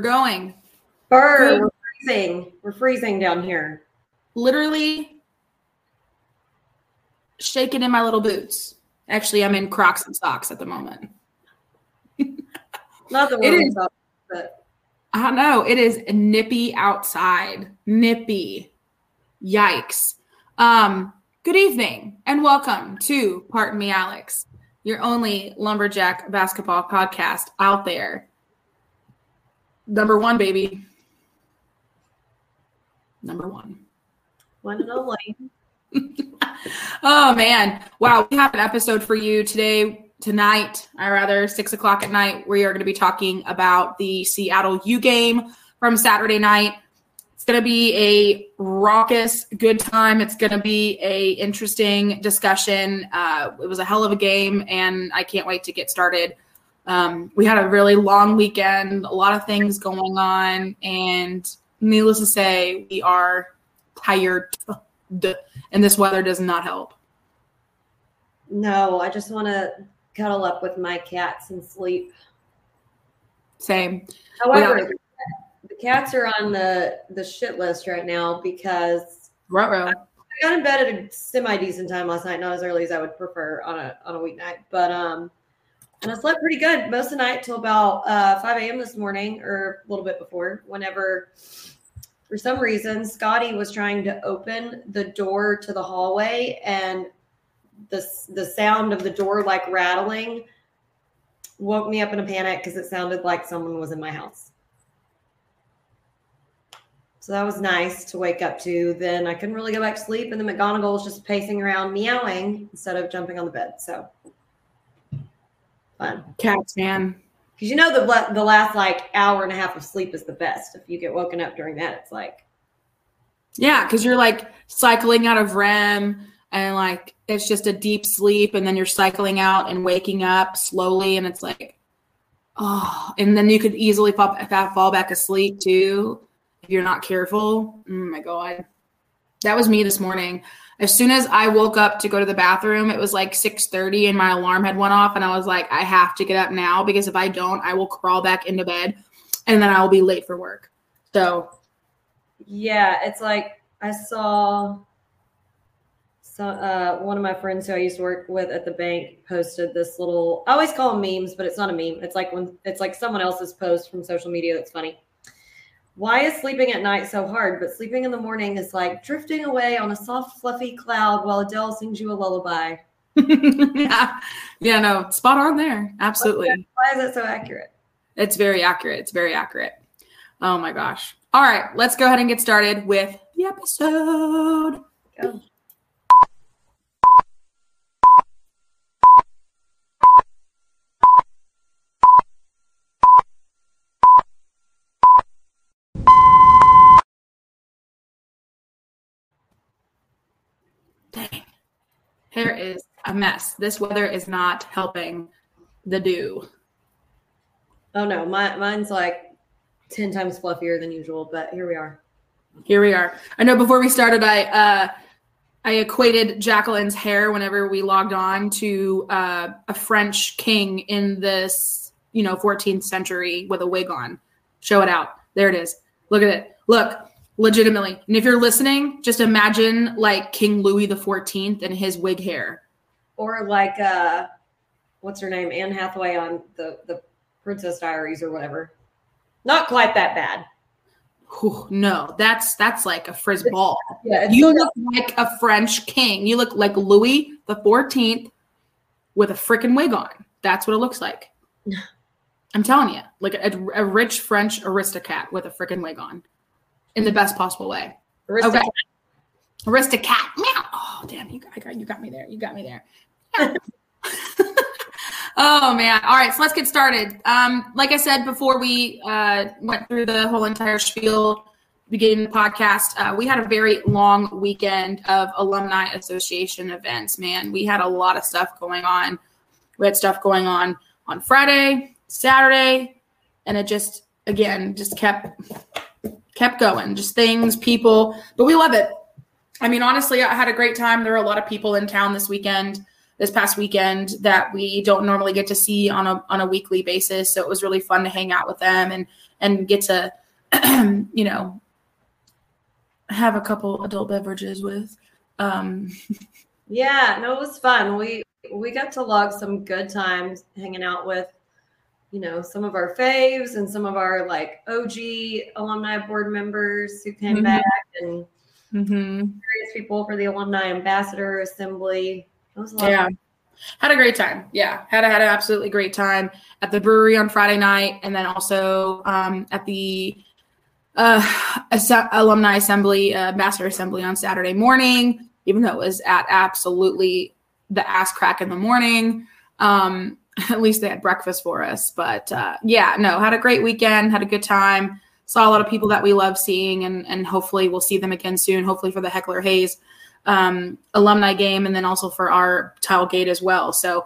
we're going. Burr, we're freezing. We're freezing down here. Literally shaking in my little boots. Actually, I'm in Crocs and socks at the moment. Not the It is- up, but I don't know. It is nippy outside. Nippy. Yikes. Um, good evening and welcome to Pardon Me Alex, your only lumberjack basketball podcast out there. Number one, baby. Number one. one and only. Oh man. Wow. We have an episode for you today, tonight, I rather six o'clock at night. We are going to be talking about the Seattle U game from Saturday night. It's going to be a raucous, good time. It's going to be a interesting discussion. Uh, it was a hell of a game, and I can't wait to get started. Um, we had a really long weekend, a lot of things going on, and needless to say, we are tired, and this weather does not help. No, I just want to cuddle up with my cats and sleep. Same. However, Yeah. the cats are on the the shit list right now because Ruh-roh. I got in bed at a semi decent time last night, not as early as I would prefer on a on a weeknight, but um, and I slept pretty good most of the night till about uh, 5 a.m. this morning or a little bit before. Whenever, for some reason, Scotty was trying to open the door to the hallway, and the the sound of the door like rattling woke me up in a panic because it sounded like someone was in my house. So that was nice to wake up to. Then I couldn't really go back to sleep, and then McGonagall was just pacing around meowing instead of jumping on the bed. So fun. Cats, man. Because you know the the last like hour and a half of sleep is the best. If you get woken up during that, it's like Yeah, because you're like cycling out of REM and like it's just a deep sleep, and then you're cycling out and waking up slowly, and it's like, oh, and then you could easily fall, fall back asleep too if you're not careful. Oh my god, that was me this morning. As soon as I woke up to go to the bathroom, it was like 6:30 and my alarm had went off and I was like I have to get up now because if I don't, I will crawl back into bed and then I will be late for work. So, Yeah, it's like I saw so uh, one of my friends who I used to work with at the bank posted this little. I always call them memes, but it's not a meme. It's like when it's like someone else's post from social media that's funny. Why is sleeping at night so hard? But sleeping in the morning is like drifting away on a soft, fluffy cloud while Adele sings you a lullaby. yeah. yeah, no, spot on there. Absolutely. Why is that so accurate? It's very accurate. It's very accurate. Oh my gosh. All right, let's go ahead and get started with the episode. Go. Dang. Hair is a mess. This weather is not helping the do. Oh no, my, mine's like ten times fluffier than usual, but here we are. Here we are. I know before we started, I uh, I equated Jacqueline's hair whenever we logged on to uh, a French king in this, you know, 14th century with a wig on. Show it out. There it is. Look at it. Look, legitimately. And if you're listening, just imagine like King Louis the 14th and his wig hair. Or like uh what's her name anne hathaway on the the princess diaries or whatever not quite that bad Whew, no, that's that's like a frizz ball. yeah You look like a French king. You look like Louis the 14th with a freaking wig on. That's what it looks like. I'm telling you, like a, a rich French aristocrat with a freaking wig on in the best possible way. Aristocrat. Aristocrat. Meow. Oh, damn. You got, I got, you got me there. You got me there. Oh, man. All right. So let's get started. Um, like I said before we uh, went through the whole entire spiel, beginning the podcast, uh, we had a very long weekend of alumni association events, man. We had a lot of stuff going on. We had stuff going on on Friday, Saturday, and it just, again, just kept kept going. Just things, people, but we love it. I mean, honestly, I had a great time. There were a lot of people in town this weekend. This past weekend that we don't normally get to see on a on a weekly basis. So it was really fun to hang out with them and and get to you know have a couple adult beverages with. Um, yeah, no, it was fun. We we got to log some good times hanging out with you know some of our faves and some of our like OG alumni board members who came mm-hmm. back and mm-hmm. various people for the alumni ambassador assembly. Yeah. Had a great time. Yeah, had a, had an absolutely great time at the brewery on Friday night, and then also um, at the uh, alumni assembly, uh, master assembly on Saturday morning. Even though it was at absolutely the ass crack in the morning. Um, at least they had breakfast for us. But uh, yeah, no, had a great weekend, had a good time. Saw a lot of people that we love seeing, and and hopefully we'll see them again soon. Hopefully for the Heckler Hayes um, alumni game, and then also for our tailgate as well. So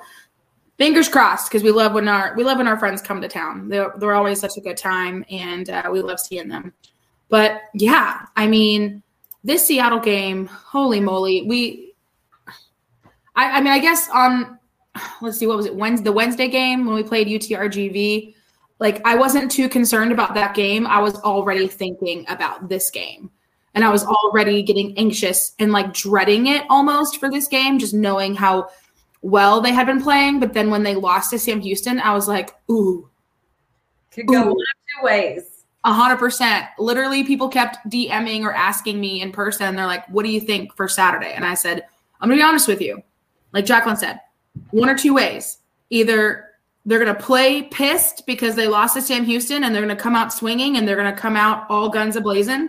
fingers crossed because we love when our we love when our friends come to town. They're they're always such a good time, and uh, we love seeing them. But yeah, I mean, this Seattle game, holy moly, we. I, I mean, I guess on let's see, what was it? Wednesday, the Wednesday game when we played UTRGV. Like I wasn't too concerned about that game. I was already thinking about this game. And I was already getting anxious and like dreading it almost for this game, just knowing how well they had been playing. But then when they lost to Sam Houston, I was like, ooh. Could go ooh. one of two ways. A hundred percent. Literally, people kept DMing or asking me in person. They're like, "What do you think for Saturday?" And I said, "I'm gonna be honest with you. Like Jacqueline said, one or two ways. Either they're going to play pissed because they lost to Sam Houston and they're going to come out swinging and they're going to come out all guns ablazing,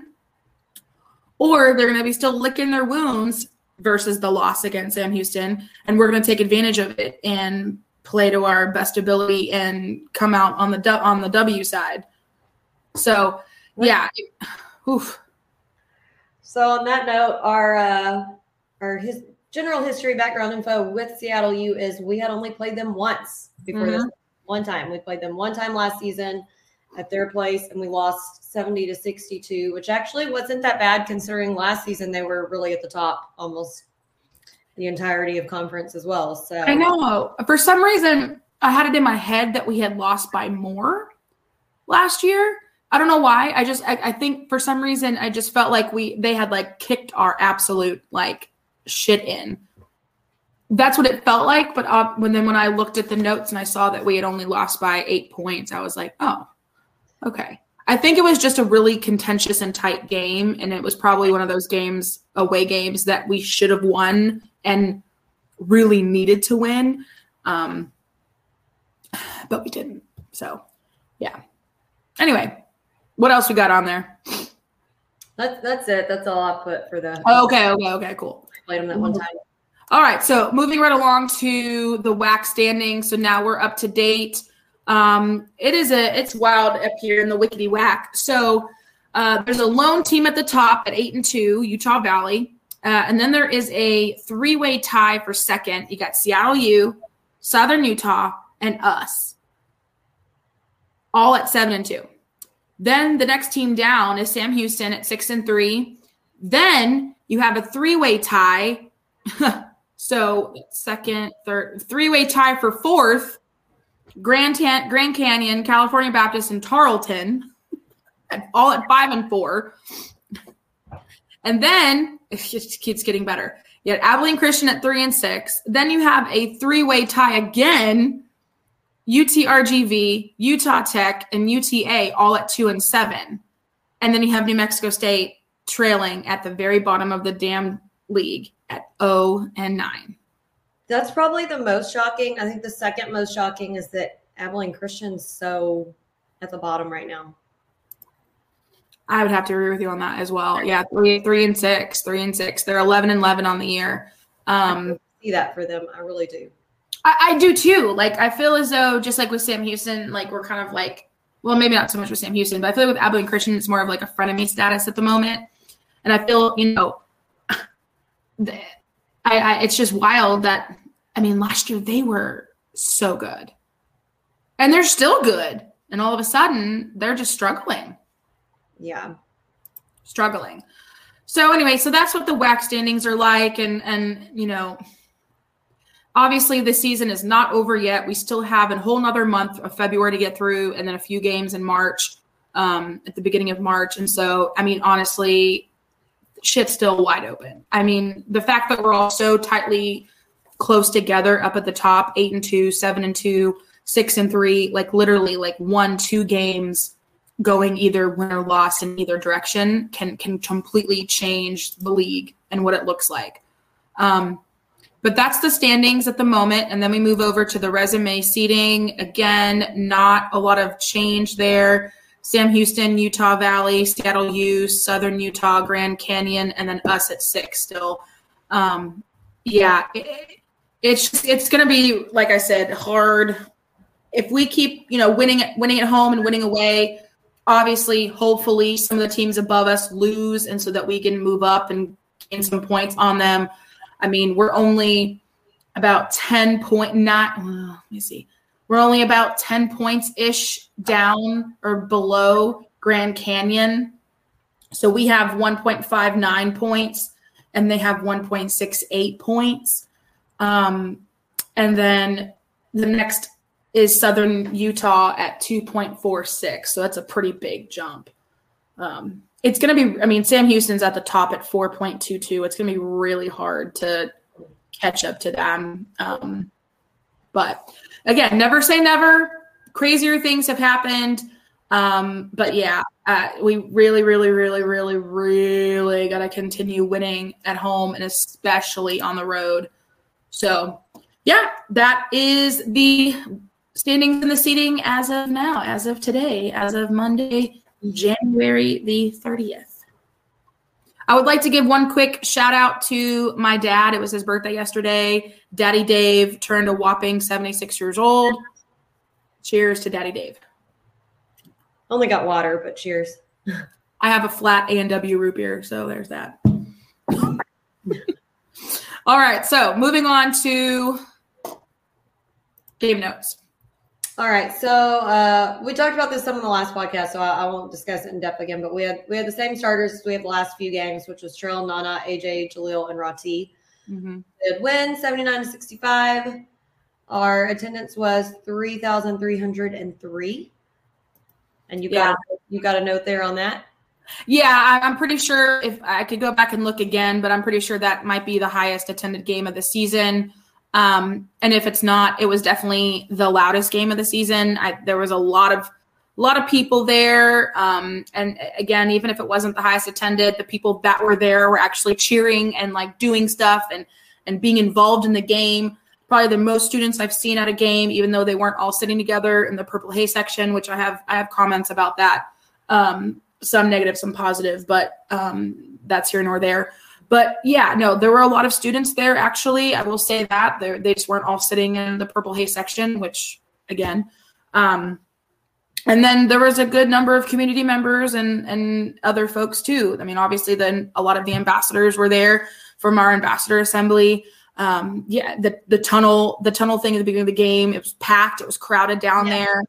or they're going to be still licking their wounds versus the loss against Sam Houston, and we're going to take advantage of it and play to our best ability and come out on the on the W side. So, yeah. Oof. So on that note, our uh, our his general history background info with Seattle U is we had only played them once before mm-hmm. this one time. We played them one time last season at their place and we lost 70 to 62, which actually wasn't that bad considering last season they were really at the top almost the entirety of conference as well. So I know for some reason I had it in my head that we had lost by more last year. I don't know why. I just I, I think for some reason I just felt like we they had like kicked our absolute like shit in. That's what it felt like. But uh, when then when I looked at the notes and I saw that we had only lost by eight points, I was like, oh, okay. I think it was just a really contentious and tight game, and it was probably one of those games, away games that we should have won and really needed to win, um, but we didn't. So, yeah. Anyway, what else we got on there? That's that's it. That's all I put for the. Oh, okay. Okay. Okay. Cool played them that one time. All right, so moving right along to the WAC standing. So now we're up to date. Um, it is a it's wild up here in the Wickety whack. So uh, there's a lone team at the top at eight and two, Utah Valley, uh, and then there is a three way tie for second. You got Seattle U, Southern Utah, and us, all at seven and two. Then the next team down is Sam Houston at six and three. Then you have a three way tie. so, second, third, three way tie for fourth Grand, Tan- Grand Canyon, California Baptist, and Tarleton, all at five and four. And then it just keeps getting better. You had Abilene Christian at three and six. Then you have a three way tie again UTRGV, Utah Tech, and UTA all at two and seven. And then you have New Mexico State trailing at the very bottom of the damn league at 0 and 9. That's probably the most shocking. I think the second most shocking is that Abilene Christian's so at the bottom right now. I would have to agree with you on that as well. Yeah, three, three and six, three and six. They're eleven and eleven on the year. Um, see that for them. I really do. I, I do too. Like I feel as though just like with Sam Houston, like we're kind of like, well, maybe not so much with Sam Houston, but I feel like with Abilene Christian, it's more of like a frenemy status at the moment. And I feel, you know, I, I, it's just wild that, I mean, last year they were so good and they're still good. And all of a sudden they're just struggling. Yeah. Struggling. So anyway, so that's what the WAC standings are like. And, and, you know, obviously the season is not over yet. We still have a whole nother month of February to get through, and then a few games in March, um, at the beginning of March. And so, I mean, honestly, shit's still wide open. I mean, the fact that we're all so tightly close together up at the top, eight and two, seven and two, six and three, like literally like one, two games going either win or loss in either direction can can completely change the league and what it looks like. Um, but that's the standings at the moment. And then we move over to the resume seating. Again, not a lot of change there. Sam Houston, Utah Valley, Seattle U, Southern Utah, Grand Canyon, and then us at six still. Um, yeah, it, it's it's going to be like I said, hard. If we keep you know winning winning at home and winning away, obviously, hopefully, some of the teams above us lose, and so that we can move up and gain some points on them. I mean, we're only about 10 point well, let me see. We're only about 10 points ish down or below Grand Canyon. So we have 1.59 points and they have 1.68 points. Um, and then the next is Southern Utah at 2.46. So that's a pretty big jump. Um, it's going to be, I mean, Sam Houston's at the top at 4.22. It's going to be really hard to catch up to them. Um, but again, never say never. Crazier things have happened. Um, but yeah, uh, we really, really, really, really, really got to continue winning at home and especially on the road. So, yeah, that is the standings and the seating as of now, as of today, as of Monday, January the 30th. I would like to give one quick shout out to my dad. It was his birthday yesterday. Daddy Dave turned a whopping 76 years old. Cheers to Daddy Dave. Only got water, but cheers. I have a flat A&W root beer, so there's that. All right, so moving on to game notes. All right, so uh, we talked about this some in the last podcast, so I, I, won't discuss it in depth again. But we had we had the same starters as we had the last few games, which was Trail, Nana, AJ, Jaleel, and Rati. Mm-hmm. Did win seventy nine to sixty five. Our attendance was three thousand three hundred and three. And you got yeah. you got a note there on that. Yeah, I'm pretty sure if I could go back and look again, but I'm pretty sure that might be the highest attended game of the season. Um, and if it's not, it was definitely the loudest game of the season. I, there was a lot of a lot of people there. Um, and again, even if it wasn't the highest attended, the people that were there were actually cheering and like doing stuff and and being involved in the game. Probably the most students I've seen at a game, even though they weren't all sitting together in the purple hay section, which I have I have comments about that. Um, some negative, some positive, but um, that's here nor there. But yeah, no, there were a lot of students there. Actually, I will say that they they just weren't all sitting in the purple hay section, which again, um, and then there was a good number of community members and and other folks too. I mean, obviously, then a lot of the ambassadors were there from our ambassador assembly. Um, yeah, the the tunnel the tunnel thing at the beginning of the game it was packed. It was crowded down yeah. there.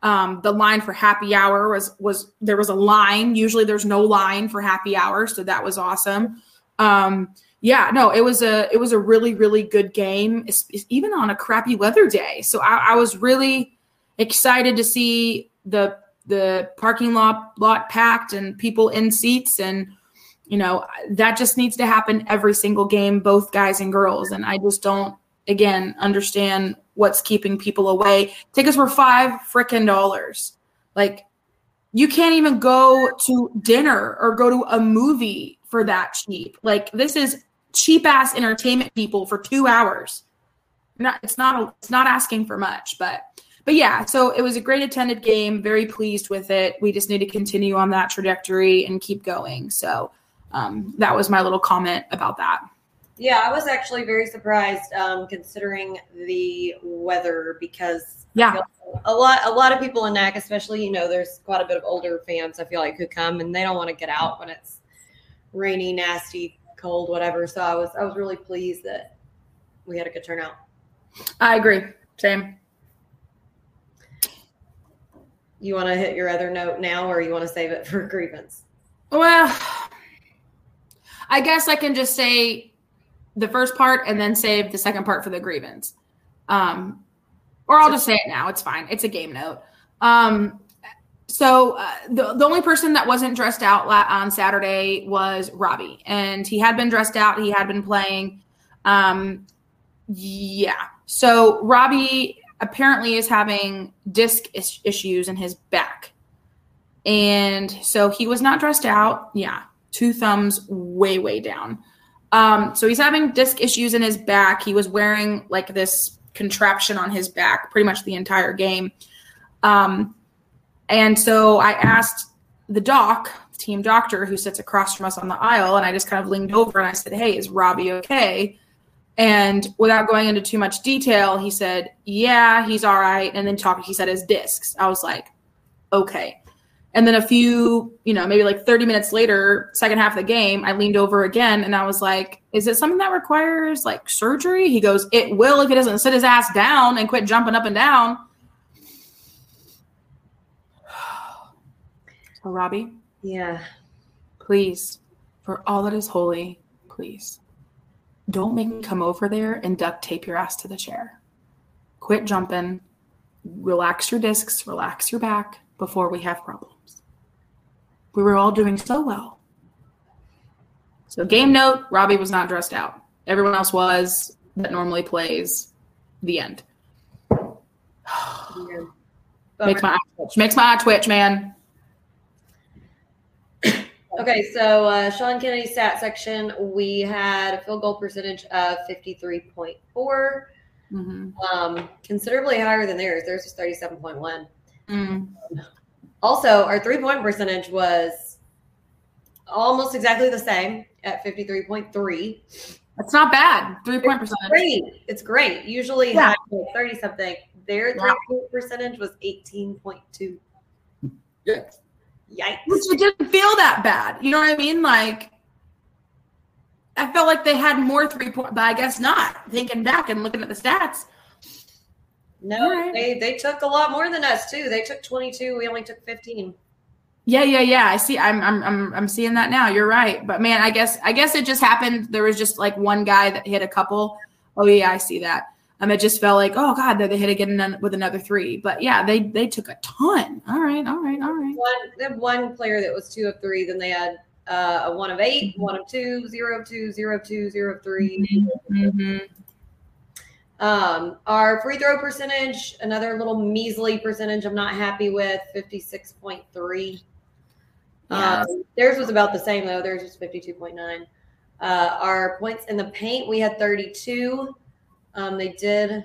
Um, the line for happy hour was was there was a line. Usually, there's no line for happy hour, so that was awesome um, yeah, no, it was a it was a really really good game, it's, it's even on a crappy weather day. So I, I, was really excited to see the the parking lot lot packed and people in seats, and you know that just needs to happen every single game, both guys and girls. And I just don't again understand what's keeping people away. Tickets were five freaking dollars. Like you can't even go to dinner or go to a movie for that cheap. Like this is cheap ass entertainment people for two hours. Not it's not it's not asking for much, but but yeah, so it was a great attended game. Very pleased with it. We just need to continue on that trajectory and keep going. So um, that was my little comment about that. Yeah, I was actually very surprised um, considering the weather because yeah, a lot a lot of people in NAC, especially you know, there's quite a bit of older fans. I feel like who come and they don't want to get out when it's rainy, nasty, cold, whatever. So I was I was really pleased that we had a good turnout. I agree. Same. You want to hit your other note now, or you want to save it for grievance? Well, I guess I can just say the first part and then save the second part for the grievance. Um, or I'll just say it now. It's fine. It's a game note. Um, so uh, the the only person that wasn't dressed out on Saturday was Robbie, and he had been dressed out. He had been playing. Um, yeah. So Robbie apparently is having disc is- issues in his back, and so he was not dressed out. Yeah, two thumbs way way down. Um, so he's having disc issues in his back. He was wearing like this contraption on his back pretty much the entire game. Um, and so I asked the doc, team doctor, who sits across from us on the aisle, and I just kind of leaned over and I said, Hey, is Robbie okay? And without going into too much detail, he said, Yeah, he's all right. And then talking, he said his discs. I was like, Okay. And then a few, you know, maybe like 30 minutes later, second half of the game, I leaned over again and I was like, Is it something that requires like surgery? He goes, It will if he doesn't sit his ass down and quit jumping up and down. So, Robbie, Yeah. please, for all that is holy, please don't make me come over there and duct tape your ass to the chair. Quit jumping, relax your discs, relax your back before we have problems. We were all doing so well. So, game note Robbie was not dressed out. Everyone else was that normally plays. The end. yeah. Makes my eye twitch. Makes my eye twitch, man. Okay, so uh, Sean Kennedy's stat section, we had a field goal percentage of 53.4, Mm-hmm. um, considerably higher than theirs. Theirs was 37.1. Mm. Also, our three point percentage was almost exactly the same at 53.3. That's not bad. Three point percentage. Great. It's great. Usually Yeah. high, 30 something. Their Yeah. three point percentage was 18.2. Yeah. Yikes. Which it didn't feel that bad. You know what I mean? Like, I felt like they had more three point, but I guess not. Thinking back and looking at the stats, No, right. they, they took a lot more than us, too. They took 22. We only took 15. yeah, yeah, yeah. I see. I'm, I'm, I'm, I'm seeing that now. You're right. But man, I guess, I guess it just happened. There was just like one guy that hit a couple. Oh yeah, I see that. Um, it just felt like, oh god, they hit again with another three. But yeah, they they took a ton. All right, all right, all right. One, they had one player that was two of three. Then they had uh, a one of eight, one of two, zero of two, zero of two, zero of 3 Mm-hmm. Um, our free throw percentage, another little measly percentage I'm not happy with, 56.3. Yes. Um, theirs was about the same though. Theirs was 52.9. Uh, our points in the paint, we had 32. Um, they did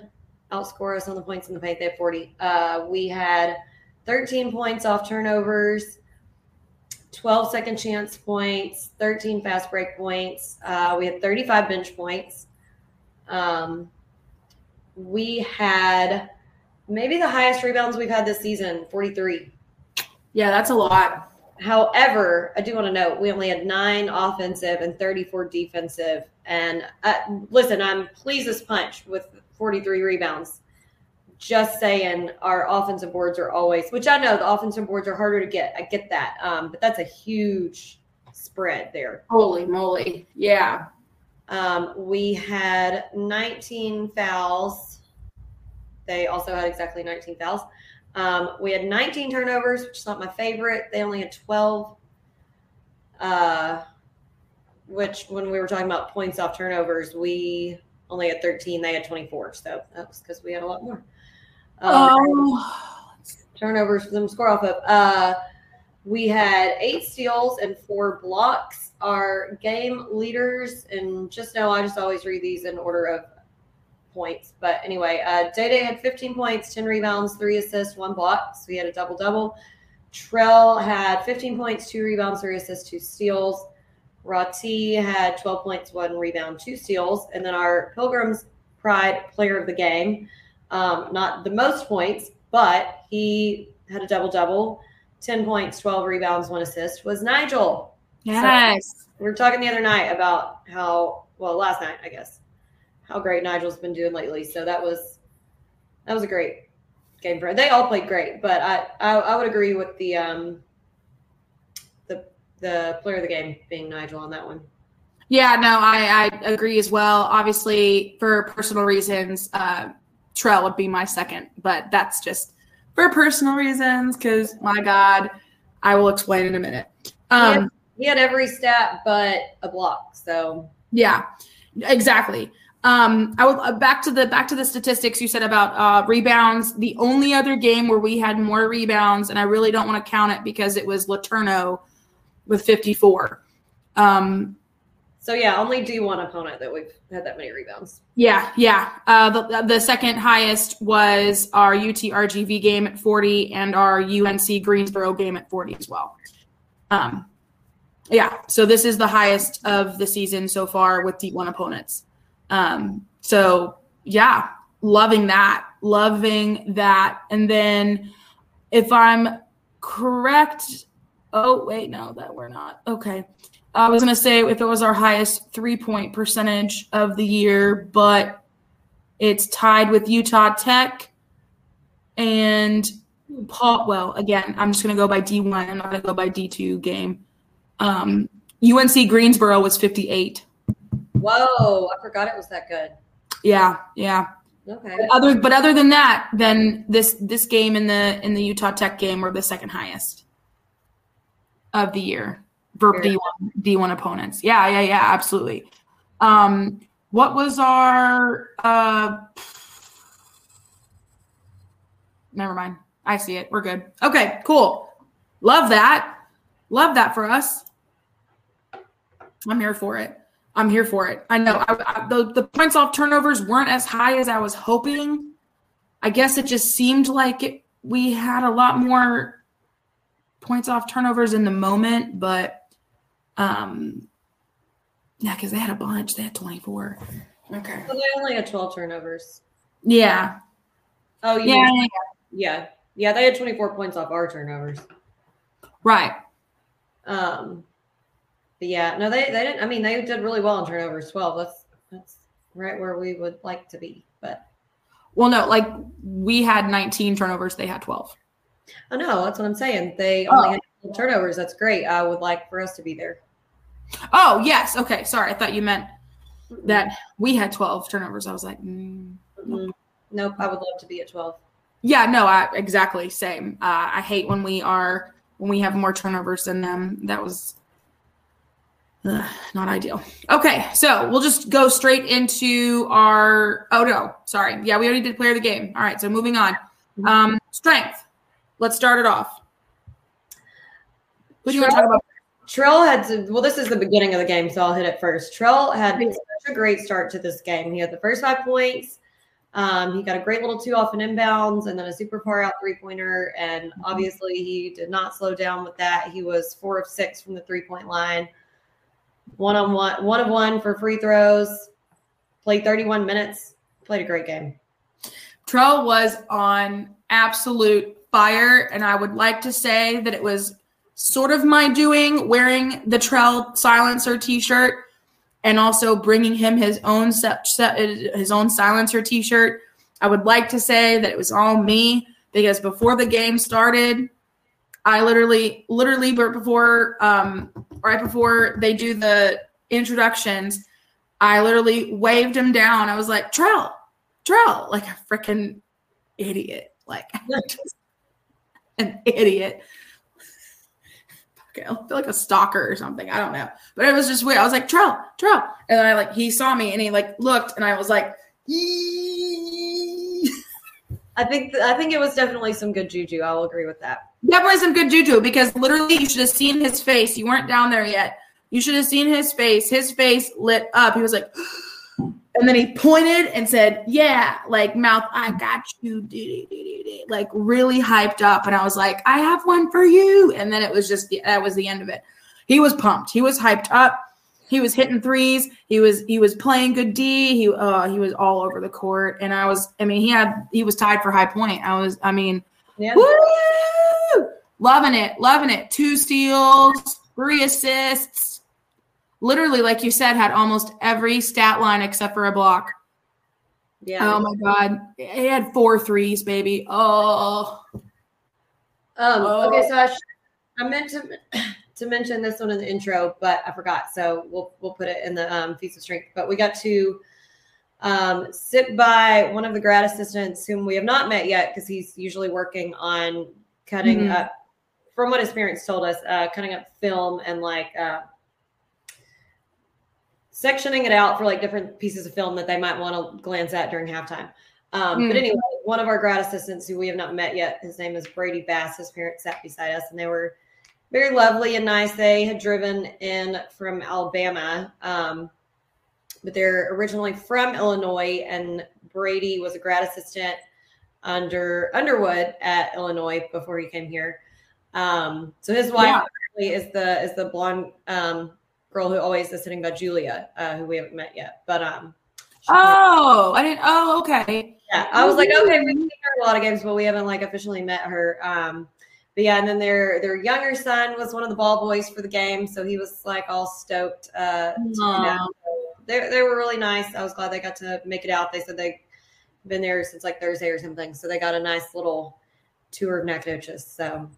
outscore us on the points in the paint. They had 40. Uh, we had 13 points off turnovers, 12 second chance points, 13 fast break points. Uh, we had 35 bench points. Um, we had maybe the highest rebounds we've had this season, 43. Yeah, that's a lot. However, I do want to note we only had nine offensive and 34 defensive. And uh, listen, I'm pleased as punch with 43 rebounds. Just saying, our offensive boards are always, which I know the offensive boards are harder to get. I get that. Um, but that's a huge spread there. Holy moly. Yeah. Um, we had 19 fouls. They also had exactly 19 fouls. Um, we had 19 turnovers, which is not my favorite. They only had 12. Uh, which, when we were talking about points off turnovers, we only had 13. They had 24. So that was because we had a lot more. Um, Oh. turnovers for them to score off of. Uh, we had eight steals and four blocks. Our game leaders, and just know I just always read these in order of points. But anyway, uh, Day Day had 15 points, 10 rebounds, three assists, one block. So we had a double double. Trell had 15 points, two rebounds, three assists, two steals. Rati had 12 points, one rebound, two steals. And then our Pilgrims Pride player of the game, um, not the most points, but he had a double double, 10 points, 12 rebounds, one assist, was Nigel. Yes. We were talking the other night about how, well, last night, I guess, how great Nigel's been doing lately. So that was, that was a great game for They all played great, but I, I, I would agree with the, um, the, the player of the game being Nigel on that one. Yeah, no, I, I agree as well. Obviously, for personal reasons, uh, Trell would be my second, but that's just for personal reasons because my God, I will explain in a minute. Um, he, had, he had every stat but a block. So yeah, exactly. Um, I would uh, back to the back to the statistics you said about uh, rebounds. The only other game where we had more rebounds, and I really don't want to count it because it was LeTourneau with 54. Um, so yeah, only D1 opponent that we've had that many rebounds. Yeah, yeah. Uh, the the second highest was our UT RGV game at 40 and our UNC Greensboro game at 40 as well. Um, yeah, so this is the highest of the season so far with D1 opponents. Um, so yeah, loving that, loving that. And then if I'm correct, oh wait, no, that we're not. Okay. I was gonna say if it was our highest three point percentage of the year, but it's tied with Utah Tech and Paul. Well, again, I'm just gonna go by D1. I'm not gonna go by D2 game. Um, UNC Greensboro was 58. Whoa, I forgot it was that good. Yeah, yeah. Okay. But other but other than that, then this this game in the in the Utah Tech game were the second highest of the year for D one D one opponents. Yeah, yeah, yeah, absolutely. Um, what was our? Uh, never mind. I see it. We're good. Okay, cool. Love that. Love that for us. I'm here for it. I'm here for it. I know I, I, the the points off turnovers weren't as high as I was hoping. I guess it just seemed like it, we had a lot more points off turnovers in the moment, but um, yeah, because they had a bunch. They had 24. Okay. So they only had 12 turnovers. Yeah. Oh, yeah. Yeah. Yeah. Yeah. They had 24 points off our turnovers. Right. Um, but yeah, no, they, they didn't. I mean, they did really well in turnovers 12. That's, that's right where we would like to be. But, well, no, like we had 19 turnovers, they had 12. I know. That's what I'm saying. They only oh. had turnovers. That's great. I would like for us to be there. Oh yes. Okay. Sorry. I thought you meant that we had 12 turnovers. I was like, mm, nope. nope. I would love to be at 12. Yeah. No. I exactly same. Uh, I hate when we are when we have more turnovers than them. That was uh, not ideal. Okay, so we'll just go straight into our. Oh no, sorry. Yeah, we already did player of the game. All right, so moving on. Mm-hmm. Um, strength. Let's start it off. What do you want to talk about? Trell had to, well, this is the beginning of the game, so I'll hit it first. Trell had such a great start to this game. He had the first five points. Um, he got a great little two off an inbounds and then a super far out three pointer. And mm-hmm. obviously, he did not slow down with that. He was four of six from the three point line, one on one, one of one for free throws, played 31 minutes, played a great game. Trell was on absolute fire. And I would like to say that it was sort of my doing wearing the Trell silencer t-shirt and also bringing him his own his own silencer t-shirt. I would like to say that it was all me because before the game started, I literally, literally before, um, right before they do the introductions, I literally waved him down. I was like, Trell, Trell, like a freaking idiot, like an idiot. Okay, I feel like a stalker or something. I don't know. But it was just weird. I was like, Trell, Trell. And then I like he saw me and he like looked and I was like. I think I think it was definitely some good juju. I will agree with that. Definitely some good juju because literally you should have seen his face. You weren't down there yet. You should have seen his face. His face lit up. He was like, and then he pointed and said, "Yeah," like mouth, "I got you," like really hyped up. And I was like, "I have one for you." And then it was just that was the end of it. He was pumped. He was hyped up. He was hitting threes. He was he was playing good D. He uh he was all over the court. And I was, I mean, he had he was tied for high point. I was, I mean, yeah. woo! loving it, loving it. Two steals, three assists literally, like you said, had almost every stat line except for a block. Yeah. Oh my God. He had four threes, baby. Oh. Um, oh. Okay, so I, sh- I meant to to mention this one in the intro, but I forgot. So we'll we'll put it in the um, feast of strength. But we got to um, sit by one of the grad assistants whom we have not met yet because he's usually working on cutting Mhm. up, from what his parents told us, uh, cutting up film and like uh, sectioning it out for like different pieces of film that they might want to glance at during halftime. Um, But Mm. anyway, one of our grad assistants who we have not met yet, his name is Brady Bass. His parents sat beside us, and they were very lovely and nice. They had driven in from Alabama, um, but they're originally from Illinois. And Brady was a grad assistant under Underwood at Illinois before he came here. Um, so his wife Yeah. is the is the blonde um, girl who always is sitting by Julia, uh, who we haven't met yet. But um, Oh, I didn't. Oh, okay. yeah, I was like, okay, we've seen her a lot of games, but we haven't like officially met her. Um, but yeah, and then their their younger son was one of the ball boys for the game, so he was like all stoked. Uh, they they were really nice. I was glad they got to make it out. They said they've been there since like Thursday or something, so they got a nice little tour of Nacogdoches. So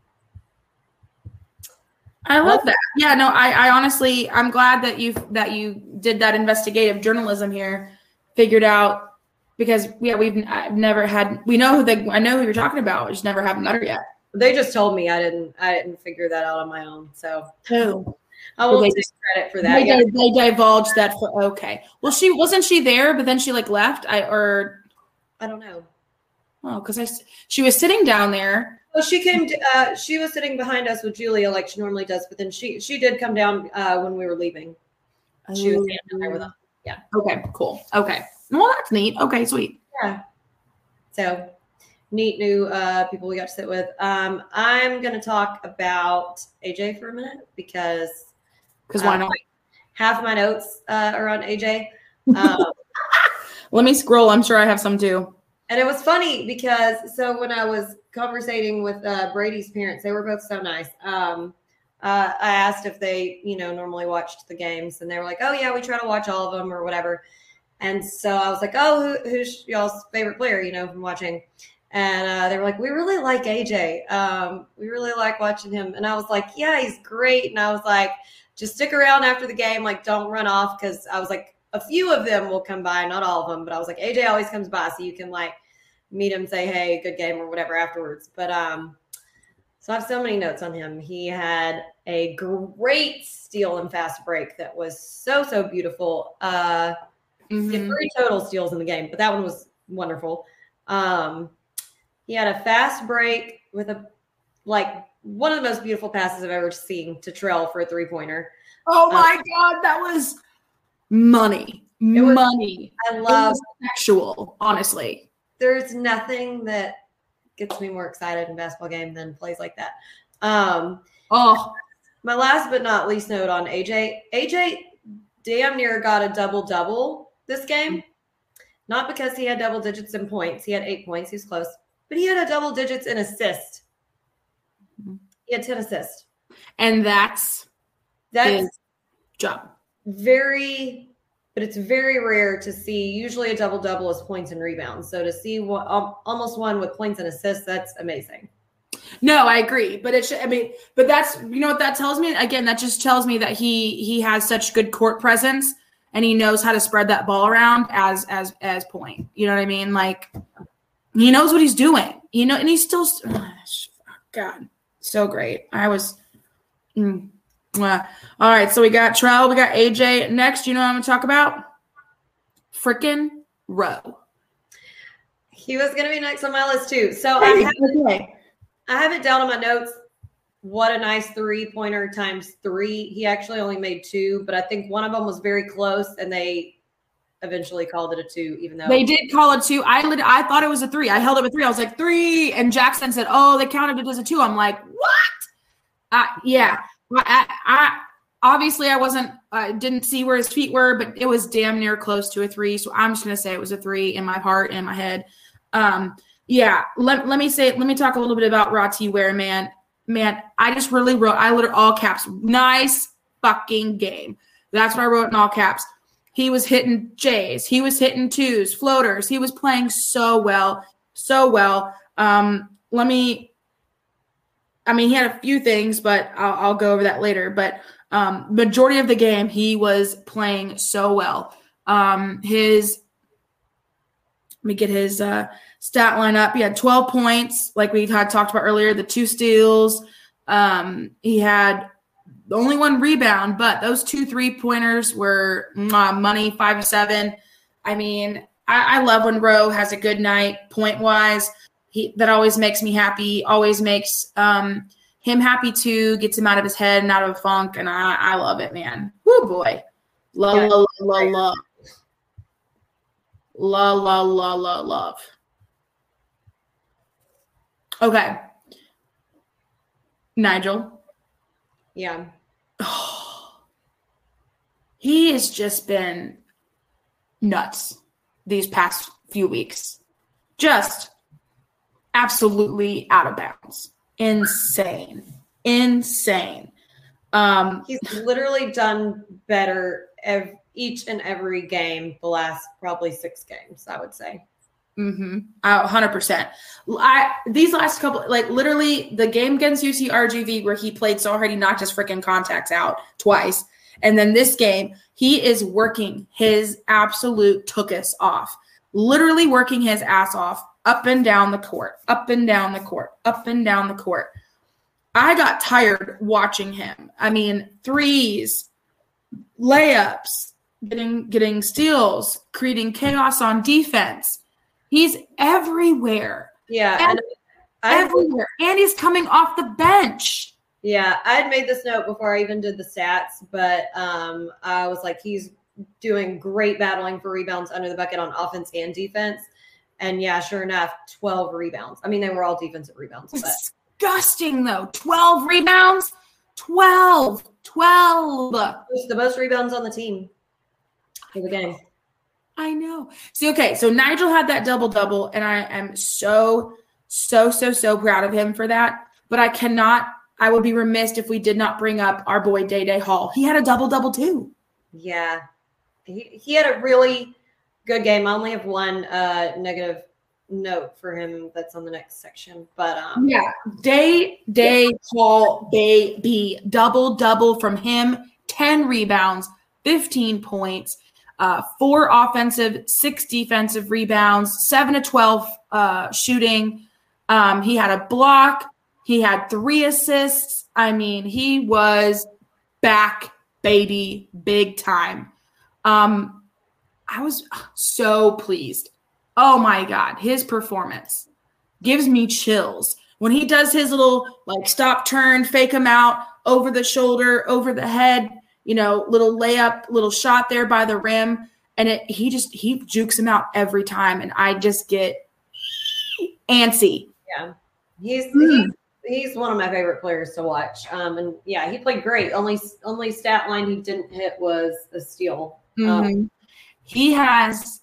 I love that. Yeah, no, I, I honestly, I'm glad that you that you did that investigative journalism here, figured out because yeah, we've I've never had. We know who they. I know who you're talking about. We just never have met her yet. They just told me I didn't I didn't figure that out on my own. So Who? I will take credit for that. They, Yeah. they divulged that for okay. Well, she wasn't she there, but then she like left. I or I don't know. oh, because I she was sitting down there. Well, she came. To, uh, she was sitting behind us with Julia, like she normally does. But then she she did come down uh, when we were leaving. She was standing there with us. Yeah. Okay, cool. Okay, well that's neat. Okay, sweet. Yeah. So neat new uh, people we got to sit with. Um, I'm going to talk about AJ for a minute because Because why uh, not? half my notes uh, are on AJ. Um, Let me scroll. I'm sure I have some too. And it was funny because so when I was conversating with uh, Brady's parents, they were both so nice. Um, uh, I asked if they, you know, normally watched the games, and they were like, "Oh yeah, we try to watch all of them or whatever." And so I was like, "Oh, who, who's y'all's favorite player?" You know, from watching. And uh, they were like, "We really like AJ. Um, we really like watching him." And I was like, "Yeah, he's great." And I was like, "Just stick around after the game. Like, don't run off." Because I was like, a few of them will come by, not all of them, but I was like, AJ always comes by, so you can like meet him, say, hey, good game or whatever afterwards. But um, so I have so many notes on him. He had a great steal and fast break that was so so beautiful. Uh, he had Mhm. three total steals in the game, but that one was wonderful. Um, he had a fast break with a like one of the most beautiful passes I've ever seen to Trell for a three pointer. Oh my god, that was money. was- money. I love. sexual, honestly. there's nothing that gets me more excited in a basketball game than plays like that. Um, Oh, my last but not least note on AJ. AJ damn near got a double double this game. Not because he had double digits in points. He had eight points. He was close. But he had a double digits in assist. He had 10 assists. and that's That's his job. very, but it's very rare to see. Usually a double double is points and rebounds. So to see what, um, almost one with points and assists, that's amazing. No, I agree, but it should. I mean, but that's you know what that tells me. Again, that just tells me that he he has such good court presence and he knows how to spread that ball around as as as point. You know what I mean? Like he knows what he's doing. You know, and he's still. God, so great. I was. Mm, mwah. all right, so we got Trell, we got AJ. Next, you know what I'm going to talk about? Freaking Row. He was going to be next on my list too. So I have, Okay. I have it down on my notes. What a nice three pointer times three. He actually only made two, but I think one of them was very close, and they eventually called it a two, even though They did call it two. I I thought it was a three. I held it a three. I was like three, and Jackson said, "Oh, they counted it as a two. I'm like, what? Uh, yeah. I, I obviously I wasn't. I didn't see where his feet were, but it was damn near close to a three. So I'm just gonna say it was a three in my heart and in my head. Um, yeah. Let, let me say. Let me talk a little bit about Rati Ware, man. Man, I just really wrote. I literally all caps. Nice fucking game. That's what I wrote in all caps. He was hitting J's. He was hitting twos, floaters. He was playing so well, so well. Um, let me I mean, he had a few things, but I'll, I'll go over that later. But um, majority of the game, he was playing so well. Um, his let me get his uh, stat line up. He had 12 points, like we had talked about earlier, the two steals. Um, he had only one rebound, but those two three pointers were money, five to seven. I mean, I, I love when Rowe has a good night point wise. He that always makes me happy. Always makes um, him happy too. Gets him out of his head and out of a funk, and I, I love it, man. Woo boy, La, yeah. la, la, la, la, la, la, love, love. Okay, Nigel. Yeah. He has just been nuts these past few weeks. Just absolutely out of bounds. Insane. Insane. Um, He's literally done better ev- each and every game the last probably six games, I would say. Mm-hmm. hundred percent. I these last couple, like literally, the game against UT RGV where he played so hard he knocked his freaking contacts out twice, and then this game he is working his absolute took us off, literally working his ass off up and down the court, up and down the court, up and down the court. I got tired watching him. I mean, threes, layups, getting getting steals, creating chaos on defense. He's everywhere. Yeah, and everywhere. And he's coming off the bench. Yeah, I had made this note before I even did the stats, but um, I was like, he's doing great battling for rebounds under the bucket on offense and defense. And yeah, sure enough, 12 rebounds. I mean, they were all defensive rebounds. But. Disgusting, though. 12 rebounds? 12. 12. the most rebounds on the team for the game. I know. See, okay, so Nigel had that double double, and I am so, so, so, so proud of him for that. But I cannot, I would be remiss if we did not bring up our boy Day Day Hall. He had a double double too. Yeah. He, he had a really good game. I only have one uh, negative note for him that's on the next section. But um, yeah, day day Hall baby double double from him, ten rebounds, fifteen points, uh, four offensive, six defensive rebounds, seven to twelve uh, shooting. Um, he had a block. He had three assists. I mean, he was back, baby, big time. Um, I was so pleased. Oh my God, his performance gives me chills. When he does his little like stop turn, fake him out over the shoulder, over the head, you know, little layup, little shot there by the rim. And it, he just, he jukes him out every time. And I just get antsy. Yeah. He's, mm. he's, he's one of my favorite players to watch. Um, and yeah, he played great. Only, only stat line he didn't hit was a steal. Um, mm-hmm. Um, he has,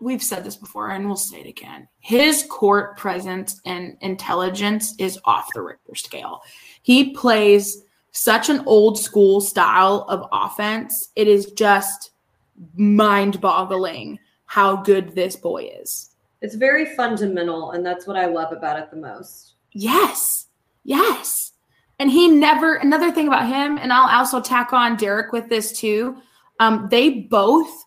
we've said this before and we'll say it again. His court presence and intelligence is off the Richter scale. He plays such an old school style of offense. It is just mind boggling how good this boy is. It's very fundamental, and that's what I love about it the most. Yes. Yes. And he never, another thing about him, and I'll also tack on Derek with this too. Um, they both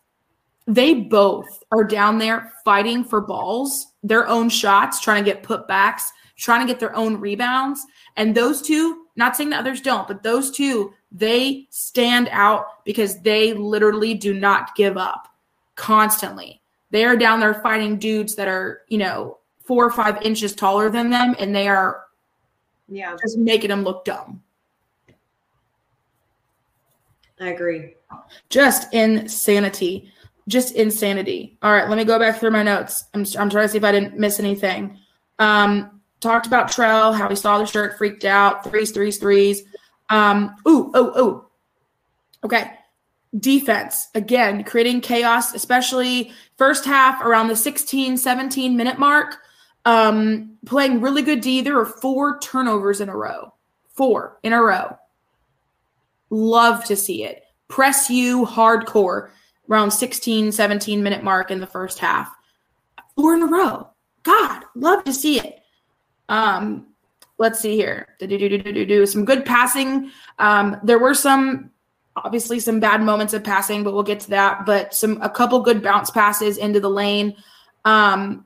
they both are down there fighting for balls, their own shots, trying to get putbacks, trying to get their own rebounds. And those two, not saying that others don't, but those two, they stand out because they literally do not give up constantly. They are down there fighting dudes that are, you know, four or five inches taller than them, and they are yeah just making them look dumb. I agree. Just insanity. Just insanity. All right, let me go back through my notes. I'm, I'm trying to see if I didn't miss anything. Um, talked about Trell, how he saw the shirt, freaked out, threes, threes, threes. Um, ooh, oh, oh. Okay. Defense, again, creating chaos, especially first half around the 16, 17 minute mark. Um, playing really good D. There were four turnovers in a row. Four in a row. Love to see it. Press you hardcore around 16, 17 minute mark in the first half. Four in a row. God, love to see it. Um, let's see here. Do some good passing. Um, there were some obviously some bad moments of passing, but we'll get to that. But some a couple good bounce passes into the lane. Um,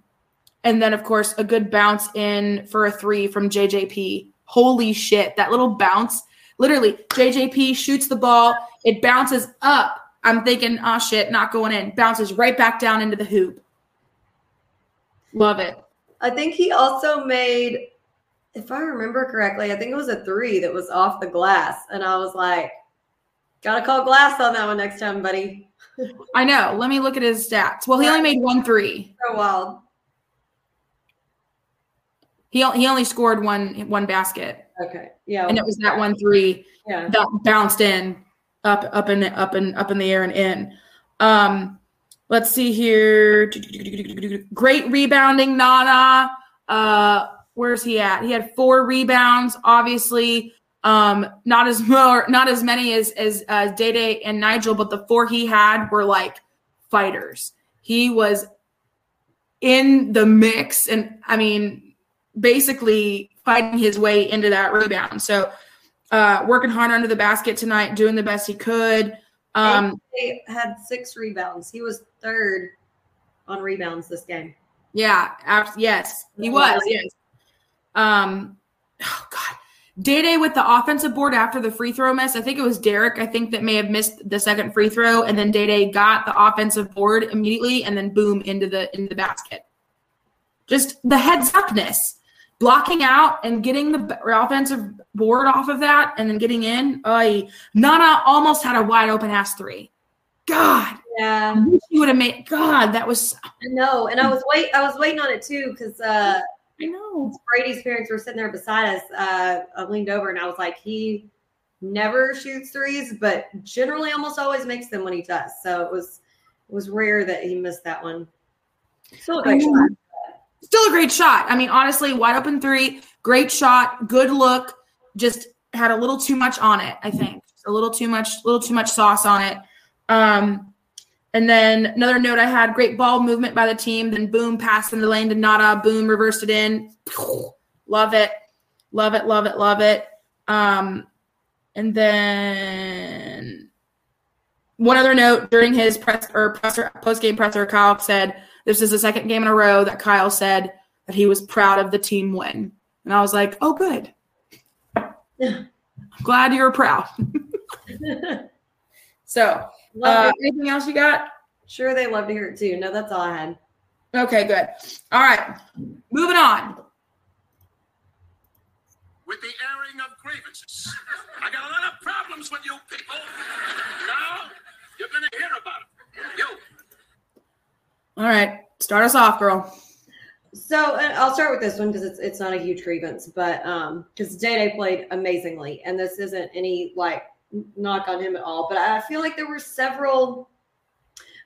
and then of course a good bounce in for a three from JJP. Holy shit, that little bounce. Literally, JJP shoots the ball, it bounces up. I'm thinking, oh shit, not going in. Bounces right back down into the hoop. Love it. I think he also made, if I remember correctly, I think it was a three that was off the glass. And I was like, gotta call glass on that one next time, buddy. I know. Let me look at his stats. Well, he only made one three. So wild. He, he only scored one one basket. Okay. Yeah. And it was that one three Yeah. that bounced in up up and up and up in the air and in. Um let's see here. Great rebounding, Nana. Uh where's he at? He had four rebounds, obviously. Um, not as more, not as many as as uh, Day Day and Nigel, but the four he had were like fighters. He was in the mix, and I mean, basically fighting his way into that rebound. So, uh, working hard under the basket tonight, doing the best he could. Um, He had six rebounds. He was third on rebounds this game. yeah, abs- yes, he was. Yes. Um, oh God, Day Day with the offensive board after the free throw miss. I think it was Derek. I think that may have missed the second free throw, and then Day Day got the offensive board immediately, and then boom into the into the basket. Just the heads upness, blocking out and getting the offensive board off of that, and then getting in. I Nana almost had a wide open ass three. God, Yeah. I wish he would have made. God, that was. I know. And I was wait I was waiting on it too, because uh I know. Brady's parents were sitting there beside us. Uh, I leaned over and I was like, he never shoots threes, but generally almost always makes them when he does. So it was it was rare that he missed that one. Still a great I shot. Still a great shot. I mean, honestly, wide open three, great shot, good look. Just had a little too much on it. I think a little too much, little too much sauce on it. Um, and then another note I had: great ball movement by the team. Then boom, pass in the lane to Nana. Boom, reversed it in. Love it, love it, love it, love it. Um, and then one other note during his press or presser post game presser, Kyle said this is the second game in a row that Kyle said that he was proud of the team win, and I was like, oh, good. I'm glad you were proud. So, Love uh, anything else you got? sure, they love to hear it too. No, that's all I had. Okay, good. All right, moving on. with the airing of grievances. I got a lot of problems with you people. Now you're gonna hear about it. You. All right, start us off, girl. So and I'll start with this one because it's it's not a huge grievance, but um because Day Day played amazingly, and this isn't any like knock on him at all. But I feel like there were several.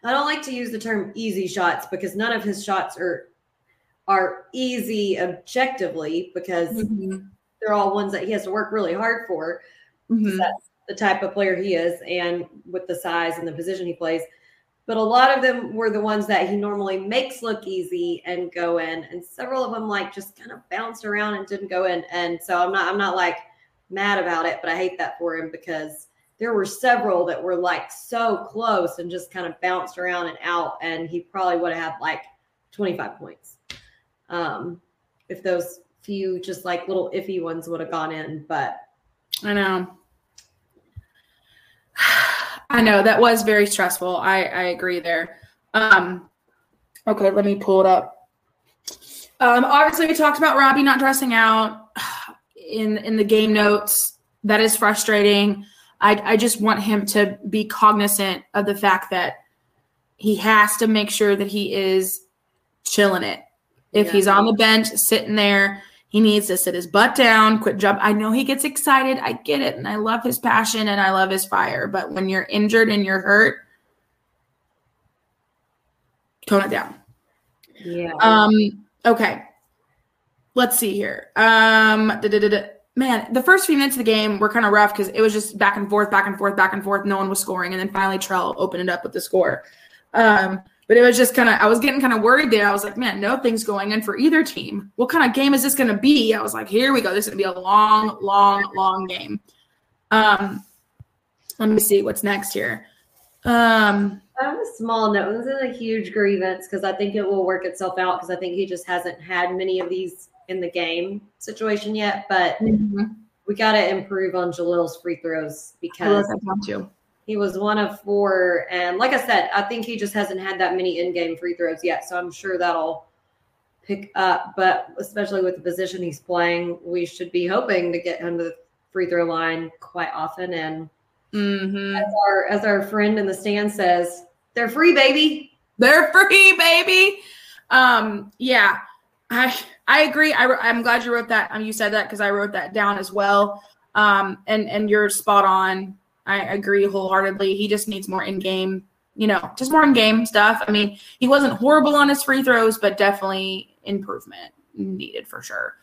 I don't like to use the term easy shots because none of his shots are are easy objectively because Mhm. they're all ones that he has to work really hard for. Mhm. That's the type of player he is, and with the size and the position he plays. But a lot of them were the ones that he normally makes look easy and go in, and several of them like just kind of bounced around and didn't go in. And so I'm not I'm not like mad about it, but I hate that for him because there were several that were like so close and just kind of bounced around and out, and he probably would have had like 25 points. Um, if those few just like little iffy ones would have gone in, but I know. I know that was very stressful. I I agree there. Um, okay, let me pull it up. Um, obviously, we talked about Robbie not dressing out in in the game notes. That is frustrating. I I just want him to be cognizant of the fact that he has to make sure that he is chilling it. If Yeah. he's on the bench, sitting there, he needs to sit his butt down, quit jump. I know he gets excited. I get it. And I love his passion and I love his fire. But when you're injured and you're hurt, tone it down. yeah. Um, okay. Let's see here. Um, man, the first few minutes of the game were kind of rough because it was just back and forth, back and forth, back and forth. No one was scoring. And then finally Trell opened it up with the score. Um, but it was just kind of I was getting kind of worried there. I was like, man, nothing's going in for either team. What kind of game is this going to be? I was like, here we go. This is going to be a long, long, long game. Um, let me see what's next here. Um, I have a small note. This is a huge grievance because I think it will work itself out because I think he just hasn't had many of these in the game situation yet. But we got to improve on Jalil's free throws because wrote that down too. he was one of four. And like I said, I think he just hasn't had that many in game free throws yet. So I'm sure that'll pick up. But especially with the position he's playing, we should be hoping to get him to the free throw line quite often. And Mm-hmm. as our, as our friend in the stand says, they're free, baby. They're free, baby. Um, yeah, I I agree. I, I'm glad you wrote that. Um, you said that because I wrote that down as well. Um, and and you're spot on. I agree wholeheartedly. He just needs more in game, you know, just more in game stuff. I mean, he wasn't horrible on his free throws, but definitely improvement needed for sure.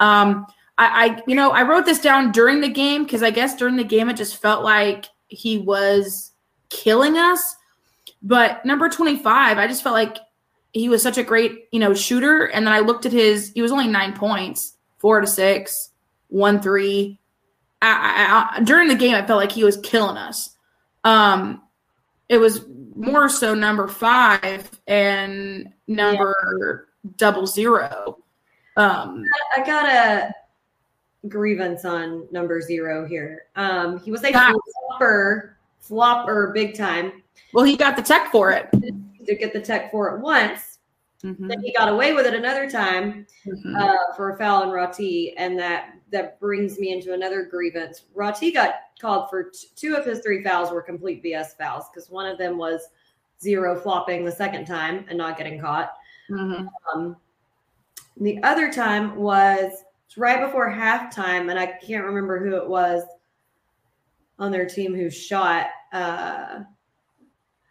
Um, I, I you know I wrote this down during the game because I guess during the game it just felt like he was killing us. But number 25, I just felt like he was such a great, you know, shooter. And then I looked at his, he was only nine points, four to six, one three. I, I, I, during the game, I felt like he was killing us. Um, it was more so number five and number double zero. Um, I got a grievance on number zero here. Um, he was a flopper, flopper big time. well, he got the tech for it. To get the tech for it once, Mhm, then he got away with it another time mhm. uh, for a foul on Rati, and that that brings me into another grievance. Rati got called for t- two of his three fouls were complete BS fouls because one of them was zero flopping the second time and not getting caught. Mhm. Um, the other time was right before halftime, and I can't remember who it was on their team who shot. Uh,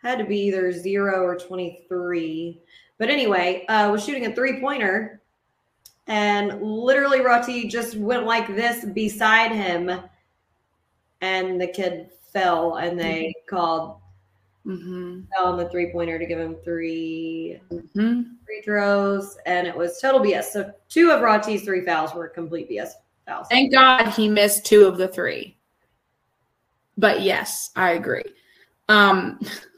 had to be either zero or 23. But anyway, uh, was shooting a three pointer, and literally Rati just went like this beside him, and the kid fell, and they called Mhm. on the three pointer to give him three Mhm. free throws, and it was total BS. So two of Rati's three fouls were complete BS fouls. Thank God he missed two of the three. But yes, I agree. Um,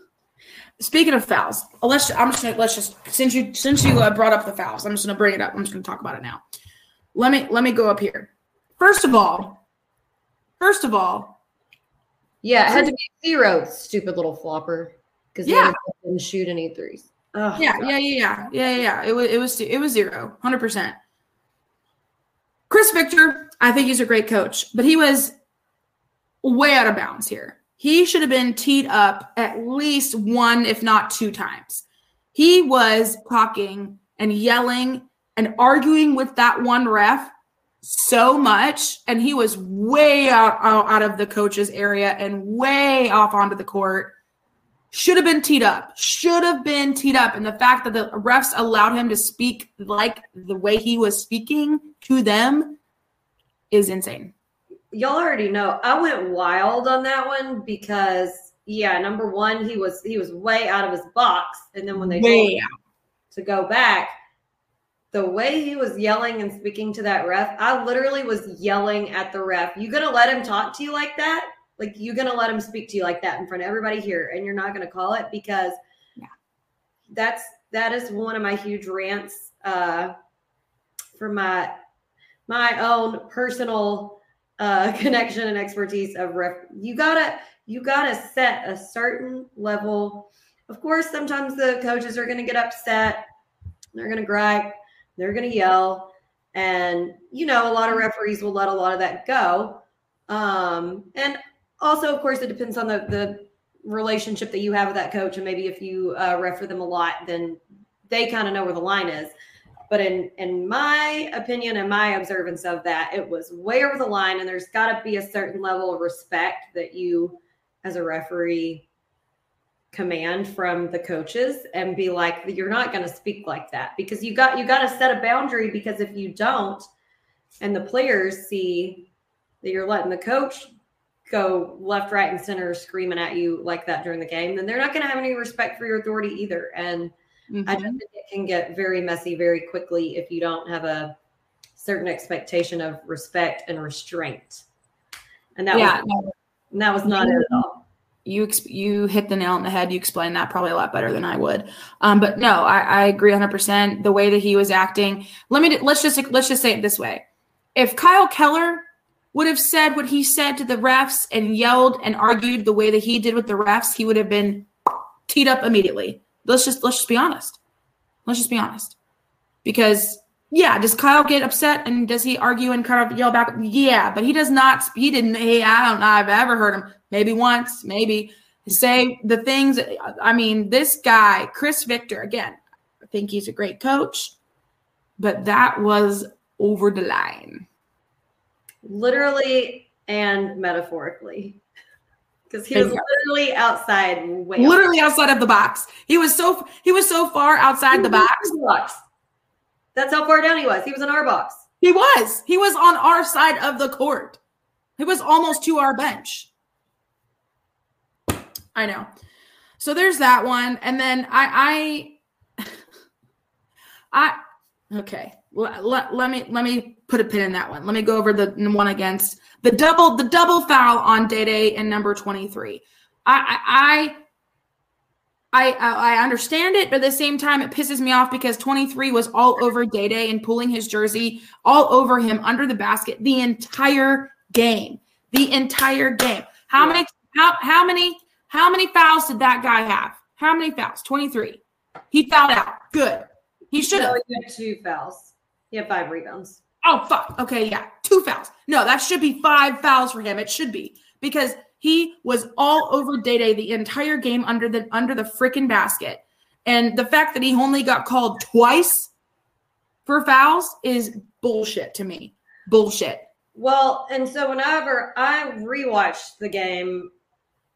speaking of fouls, uh, let's. I'm just gonna let's just since you since you uh, brought up the fouls, I'm just gonna bring it up. I'm just gonna talk about it now. Let me let me go up here. First of all, first of all, Yeah, it had to be zero, stupid little flopper. Because Yeah. didn't shoot any threes. Oh, yeah, yeah, yeah, yeah, yeah, yeah, yeah. It was it was it was zero, hundred percent. Chris Victor, I think he's a great coach, but he was way out of bounds here. He should have been teed up at least one, if not two times. He was talking and yelling and arguing with that one ref so much, and he was way out out, out of the coach's area and way off onto the court. Should have been teed up. Should have been teed up. And the fact that the refs allowed him to speak like the way he was speaking to them is insane Y'all already know. I went wild on that one because yeah, number one, he was he was way out of his box. And then when they told way him to go back, the way he was yelling and speaking to that ref, I literally was yelling at the ref. You gonna let him talk to you like that? Like you gonna let him speak to you like that in front of everybody here, and you're not gonna call it because Yeah. that's that is one of my huge rants uh, for my my own personal uh, connection and expertise of ref. You gotta you gotta set a certain level. Of course, sometimes the coaches are gonna get upset. They're gonna gripe. They're gonna yell, and you know a lot of referees will let a lot of that go. Um, and also, of course, it depends on the the relationship that you have with that coach, and maybe if you uh, refer them a lot, then they kind of know where the line is. But in in my opinion and my observance of that, it was way over the line, and there's got to be a certain level of respect that you, as a referee, command from the coaches, and be like, you're not going to speak like that because you got you got to set a boundary because if you don't, and the players see that you're letting the coach go left, right, and center screaming at you like that during the game, then they're not going to have any respect for your authority either. And I just Mhm. think it can get very messy very quickly if you don't have a certain expectation of respect and restraint. And that yeah, was and that was not it at all. you ex- you hit the nail on the head. You explained that probably a lot better than I would. Um, but no, I, I agree 100. percent The way that he was acting. Let me let's just let's just say it this way: if Kyle Keller would have said what he said to the refs and yelled and argued the way that he did with the refs, he would have been teed up immediately. Let's just let's just be honest. Let's just be honest. Because yeah, does Kyle get upset and does he argue and kind of yell back? Yeah, but he does not. He didn't. I don't know. I've ever heard him. Maybe once, maybe say the things. I mean, this guy, Chris Victor. Again, I think he's a great coach, but that was over the line. Literally and metaphorically. Because he was literally outside way Literally outside of the box. He was so he was so far outside the box. box. That's how far down he was. He was in our box. He was. He was on our side of the court. He was almost to our bench. I know. So there's that one, and then I, I, I. Okay, let, let, let me let me put a pin in that one. Let me go over the one against the double the double foul on Day Day and number twenty three. I, I I I uh, I understand it, but at the same time, it pisses me off because 23 was all over Day Day and pulling his jersey all over him under the basket the entire game. The entire game. How Yeah. many how how many how many fouls did that guy have? How many fouls? 23. He fouled out. Good. He should have. He had two fouls. He had five rebounds. Oh fuck. Okay, yeah. Two fouls. No, that should be five fouls for him. It should be because he was all over Day Day the entire game under the under the freaking basket. And the fact that he only got called twice for fouls is bullshit to me. Bullshit. Well, and so whenever I rewatched the game,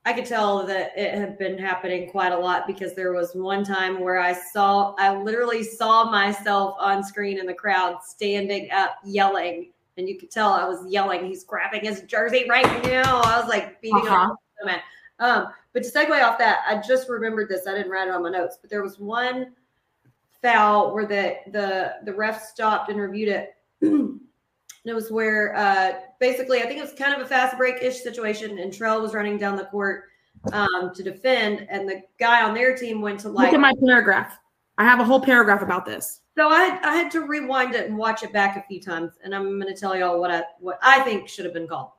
I could tell that it had been happening quite a lot because there was one time where I saw, I literally saw myself on screen in the crowd standing up yelling. And you could tell I was yelling. He's grabbing his jersey right now. I was like beating Uh-huh. on. Um, but to segue off that, I just remembered this. I didn't write it on my notes, but there was one foul where the the the ref stopped and reviewed it. and it was where uh basically I think it was kind of a fast break-ish situation, and Trell was running down the court um to defend, and the guy on their team went to Look like at my paragraph. I have a whole paragraph about this. so I had, I had to rewind it and watch it back a few times, and I'm going to tell y'all what I what I think should have been called.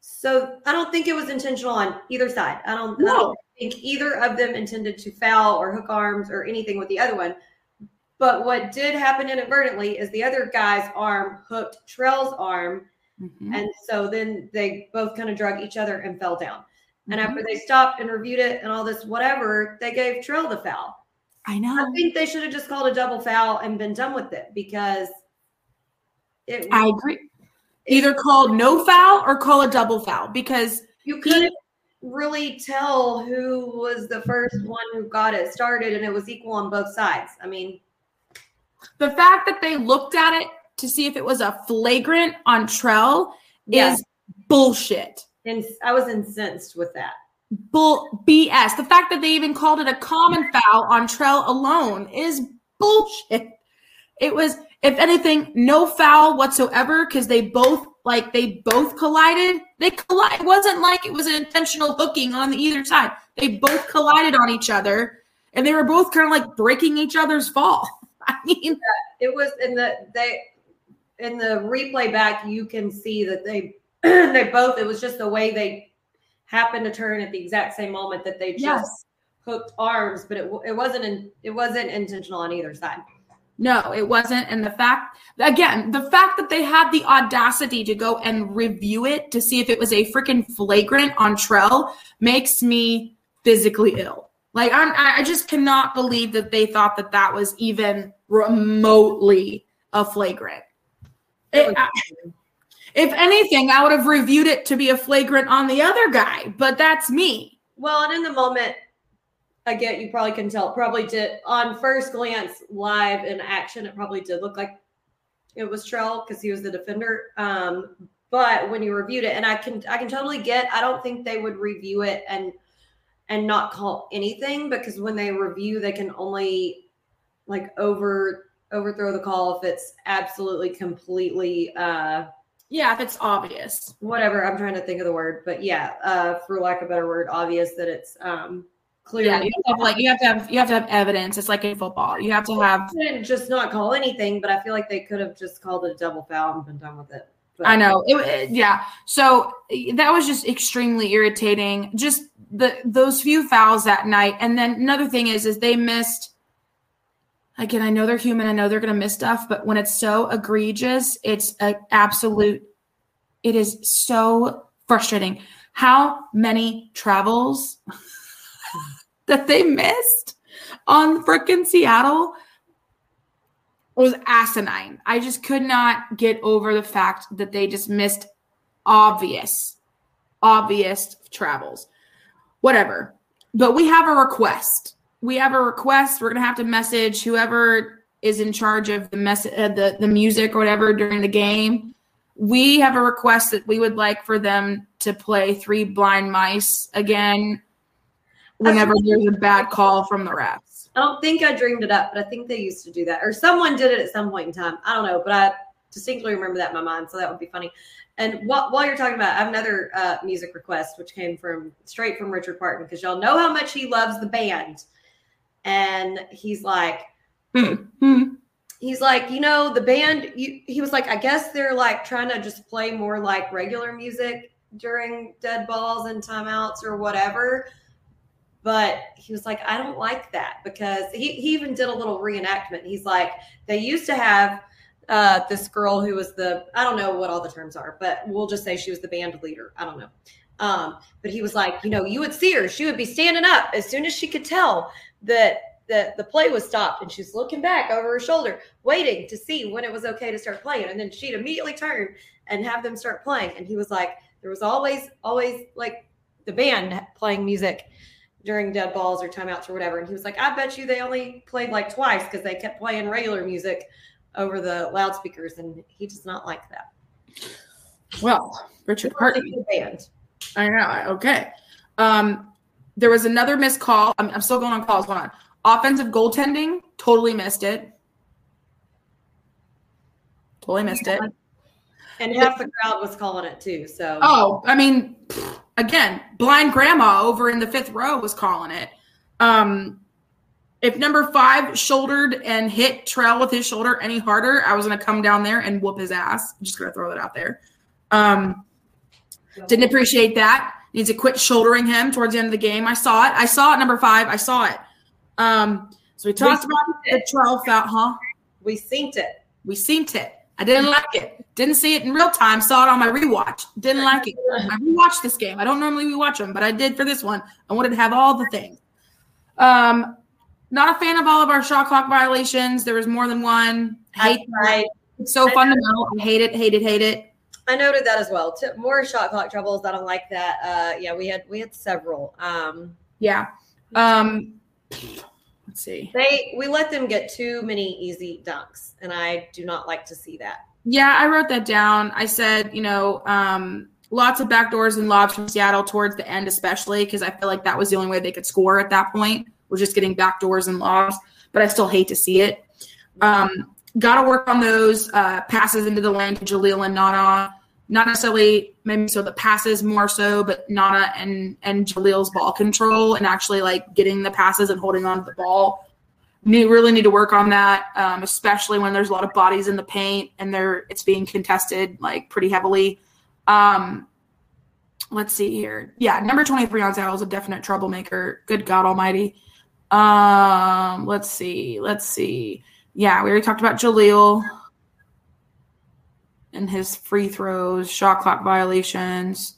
So I don't think it was intentional on either side. I don't, I don't think either of them intended to foul or hook arms or anything with the other one. But what did happen inadvertently is the other guy's arm hooked Trell's arm, Mhm. and so then they both kind of drug each other and fell down. And Mhm. after they stopped and reviewed it and all this whatever, they gave Trell the foul. I know. I think they should have just called a double foul and been done with it because it I agree. Either call no foul or call a double foul because you couldn't really tell who was the first one who got it started and it was equal on both sides. I mean, the fact that they looked at it to see if it was a flagrant on Trell Yeah. is bullshit. and I was incensed with that. Bull BS. The fact that they even called it a common foul on Trell alone is bullshit. It was, if anything, no foul whatsoever because they both like they both collided. They collide. It wasn't like it was an intentional hooking on the either side. They both collided on each other, and they were both kind of like breaking each other's fall. I mean, It was in the they in the replay back you can see that they they both it was just the way they happened to turn at the exact same moment that they just yes. hooked arms, but it it wasn't in, it wasn't intentional on either side. No, it wasn't. And the fact, again, the fact that they had the audacity to go and review it to see if it was a freaking flagrant on Trell makes me physically ill. Like I'm, I I just cannot believe that they thought that that was even remotely a flagrant. It- I- if anything, I would have reviewed it to be a flagrant on the other guy, but that's me. Well, and in the moment, I get you probably can tell. Probably did on first glance, live in action, it probably did look like it was Trell because he was the defender. Um, but when you reviewed it, and I can I can totally get. I don't think they would review it and and not call anything because when they review, they can only like over overthrow the call if it's absolutely completely uh Yeah, if it's obvious. whatever i'm trying to think of the word but yeah uh for lack of a better word obvious that it's um clearly Yeah, you have to have, like you have to have you have to have evidence. It's like in football. You have to have just not call anything but i feel like they could have just called it a double foul and been done with it but, I know. It, it- yeah. So that was just extremely irritating. Just the those few fouls that night. And then another thing is is they missed again, I know they're human, I know they're gonna miss stuff, but when it's so egregious, it's an absolute it is so frustrating. How many travels that they missed on freaking Seattle was asinine. I just could not get over the fact that they just missed obvious, obvious travels. Whatever. But we have a request. We have a request. We're gonna have to message whoever is in charge of the mess uh, the the music or whatever during the game. We have a request that we would like for them to play Three Blind Mice again whenever there's a bad call from the refs. i don't think i dreamed it up but i think they used to do that or someone did it at some point in time i don't know but i distinctly remember that in my mind so that would be funny and while, while you're talking about it, i have another uh, music request which came from straight from richard parton because y'all know how much he loves the band and he's like Hmm. Hmm. he's like, you know, the band, you, he was like, I guess they're like trying to just play more like regular music during dead balls and timeouts or whatever. But he was like, I don't like that because he, he even did a little reenactment. He's like, they used to have uh, this girl who was the, I don't know what all the terms are, but we'll just say she was the band leader. I don't know. Um, but he was like, you know, you would see her, she would be standing up as soon as she could tell that the, the play was stopped and she's looking back over her shoulder, waiting to see when it was okay to start playing. And then she'd immediately turn and have them start playing. And he was like, there was always, always like the band playing music during dead balls or timeouts or whatever. And he was like, I bet you they only played like twice because they kept playing regular music over the loudspeakers. And he does not like that. Well, Richard the band. I know. Okay. Um, there was another missed call. I'm, I'm still going on calls. Hold on. Offensive goaltending, totally missed it. Totally missed it. And half the crowd was calling it too. So Oh, I mean, again, blind grandma over in the fifth row was calling it. Um, if number five shouldered and hit Trell with his shoulder any harder, I was gonna come down there and whoop his ass. I'm just gonna throw that out there. Um, didn't appreciate that. Needs to quit shouldering him towards the end of the game. I saw it. I saw it. Number five. I saw it. Um, so we talked about the Trell foul, huh? we synced it. We synced it. I didn't like it. Didn't see it in real time. Saw it on my rewatch. Didn't like it. I rewatched this game. I don't normally rewatch them, but I did for this one. I wanted to have all the things. Um, not a fan of all of our shot clock violations. There was more than one. Hate I, it's so fundamental. I hate it. Hate it. Hate it. I noted that as well. T- more shot clock troubles. I don't like that. Uh, yeah, we had we had several. Um, Yeah. Um, let's see. they we let them get too many easy dunks, and I do not like to see that. Yeah, I wrote that down. I said, you know, um, lots of backdoors and lobs from Seattle towards the end, especially because I feel like that was the only way they could score at that point was just getting backdoors and lobs. But I still hate to see it. Um, Got to work on those uh, passes into the lane to Jaleel and Nana. Not necessarily maybe so the passes more so, but Nana and and Jaleel's ball control and actually like getting the passes and holding on to the ball need really need to work on that, um, especially when there's a lot of bodies in the paint and they're it's being contested like pretty heavily. Um, let's see here. Yeah, number 23 on Seattle is a definite troublemaker. Good God Almighty. Um, let's see. Let's see. Yeah, we already talked about Jaleel and his free throws, shot clock violations.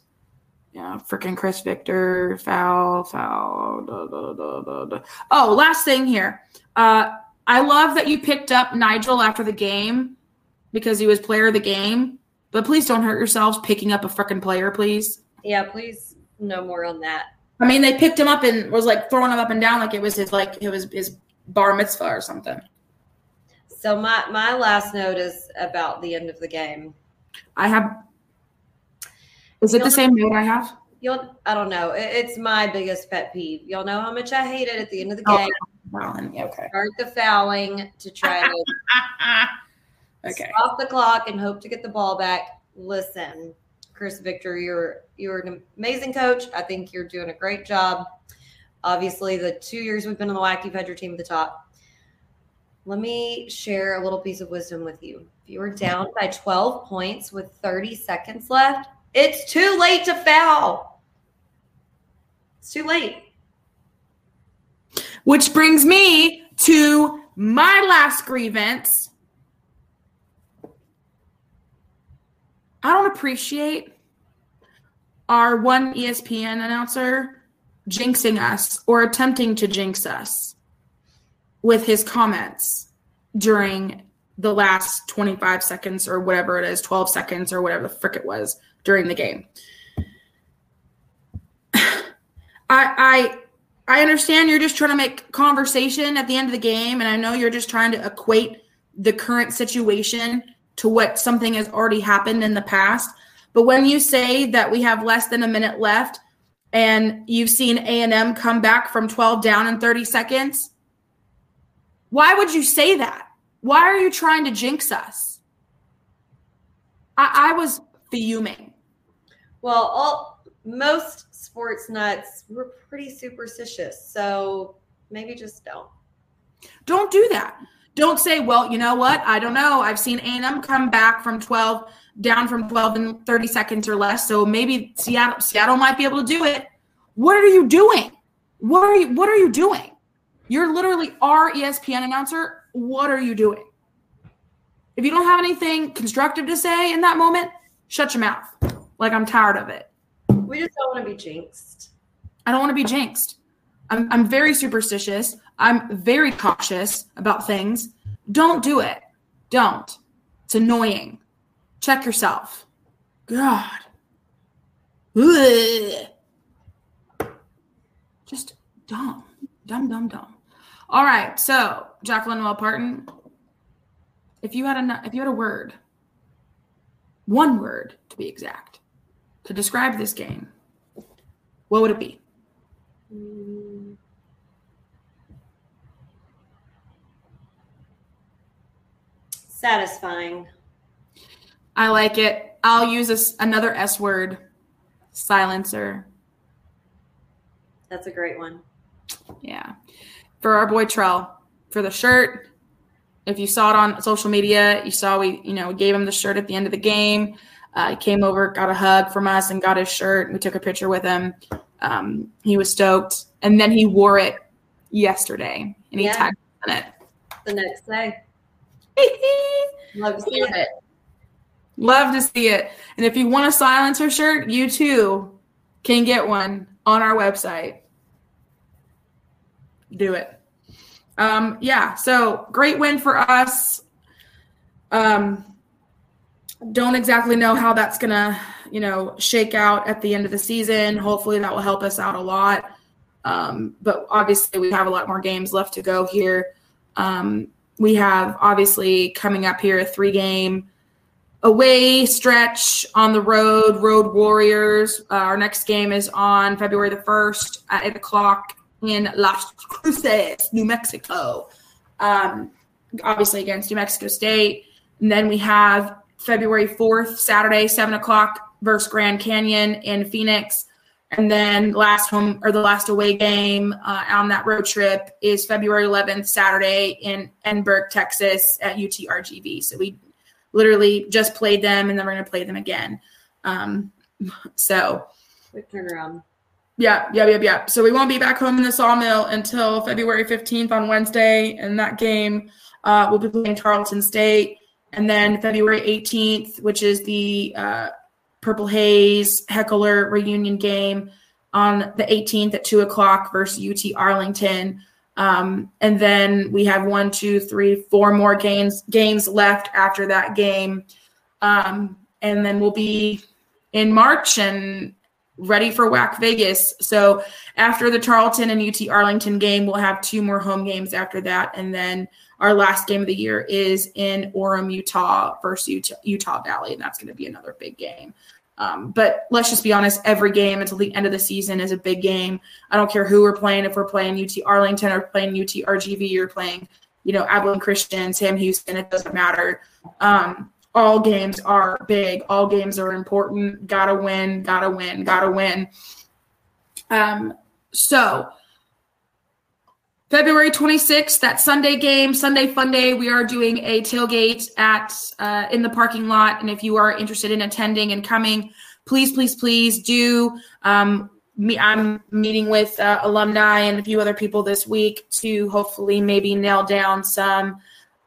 Yeah, freaking Chris Victor, foul, foul. Da, da, da. Oh, last thing here. Uh, I love that you picked up Nigel after the game because he was player of the game. But please don't hurt yourselves picking up a freaking player, please. Yeah, please no more on that. I mean, they picked him up and was like throwing him up and down like it was his like it was his bar mitzvah or something. So my my last note is about the end of the game. I have Is it the same note I have? You'll, I don't know. It- it's my biggest pet peeve. Y'all know how much I hate it at the end of the Oh. game. Then, okay. Start the fouling to try to okay. stop the clock and hope to get the ball back. Listen, Chris Victor, you're you're an amazing coach. I think you're doing a great job. Obviously, the two years we've been in the WAC, you've had your team at the top. Let me share a little piece of wisdom with you. If you are down by 12 points with 30 seconds left, it's too late to foul. It's too late. Which brings me to my last grievance. I don't appreciate our one ESPN announcer jinxing us or attempting to jinx us with his comments during the last 25 seconds or whatever it is, 12 seconds or whatever the frick it was during the game. I I I understand you're just trying to make conversation at the end of the game, and I know you're just trying to equate the current situation to what something has already happened in the past. But when you say that we have less than a minute left and you've seen A&M come back from 12 down in 30 seconds, why would you say that? Why are you trying to jinx us? I, I was fuming. Well, all most sports nuts were pretty superstitious, so maybe just don't. Don't do that. Don't say, well, you know what? I don't know. I've seen A&M come back from 12 down from 12 in 30 seconds or less. So maybe Seattle Seattle might be able to do it. What are you doing? What are you what are you doing? You're literally our ESPN announcer. What are you doing? If you don't have anything constructive to say in that moment, shut your mouth. Like I'm tired of it. We just don't want to be jinxed. I don't want to be jinxed. I'm, I'm very superstitious. I'm very cautious about things. Don't do it. Don't. It's annoying. Check yourself. God. Ugh. Just dumb. Dumb, dumb, dumb. All right. So, Jacqueline Noel Parton, if you had a if you had a word, one word to be exact, to describe this game, what would it be? Mm. Satisfying. I like it. I'll use this, another S word, silencer. That's a great one. Yeah. For our boy Trell, for the shirt. If you saw it on social media, you saw we, you know, gave him the shirt at the end of the game. Uh, he came over, got a hug from us, and got his shirt. We took a picture with him. Um, he was stoked, and then he wore it yesterday, and he Yeah. tagged on it. The next day. Love to see it. Love to see it. And if you want a silencer shirt, you too can get one on our website. Do it. Um, yeah, so great win for us. Um, don't exactly know how that's gonna, you know, shake out at the end of the season. Hopefully that will help us out a lot. Um, but obviously we have a lot more games left to go here. Um, we have obviously coming up here a three game away stretch on the road, Road Warriors. Uh, our next game is on February the 1st at 8 o'clock in Las Cruces, New Mexico. Um, obviously against New Mexico State. And then we have February 4th, Saturday, 7 o'clock versus Grand Canyon in Phoenix. And then last home or the last away game uh, on that road trip is February 11th, Saturday in Edinburg, Texas at UTRGV. So we literally just played them and then we're going to play them again. Um, so Quick turnaround. Yeah, yeah, yeah, yeah. So we won't be back home in the sawmill until February 15th on Wednesday. And that game, uh, we'll be playing Tarleton State. And then February 18th, which is the uh, Purple Haze Heckler reunion game on the 18th at 2 o'clock versus UT Arlington. Um, and then we have one, two, three, four more games games left after that game. Um, and then we'll be in March and ready for WAC Vegas. So after the Tarleton and UT Arlington game, we'll have two more home games after that. And then our last game of the year is in Orem, Utah versus Utah, Utah Valley. And that's going to be another big game. Um, but let's just be honest, every game until the end of the season is a big game. I don't care who we're playing, if we're playing UT Arlington or playing UT RGV or playing, you know, Abilene Christian, Sam Houston, it doesn't matter. Um, all games are big, all games are important. Gotta win, gotta win, gotta win. Um, so February 26th, that Sunday game, Sunday Fun Day, we are doing a tailgate at uh, in the parking lot. And if you are interested in attending and coming, please, please, please do. Um, me, I'm meeting with uh, alumni and a few other people this week to hopefully maybe nail down some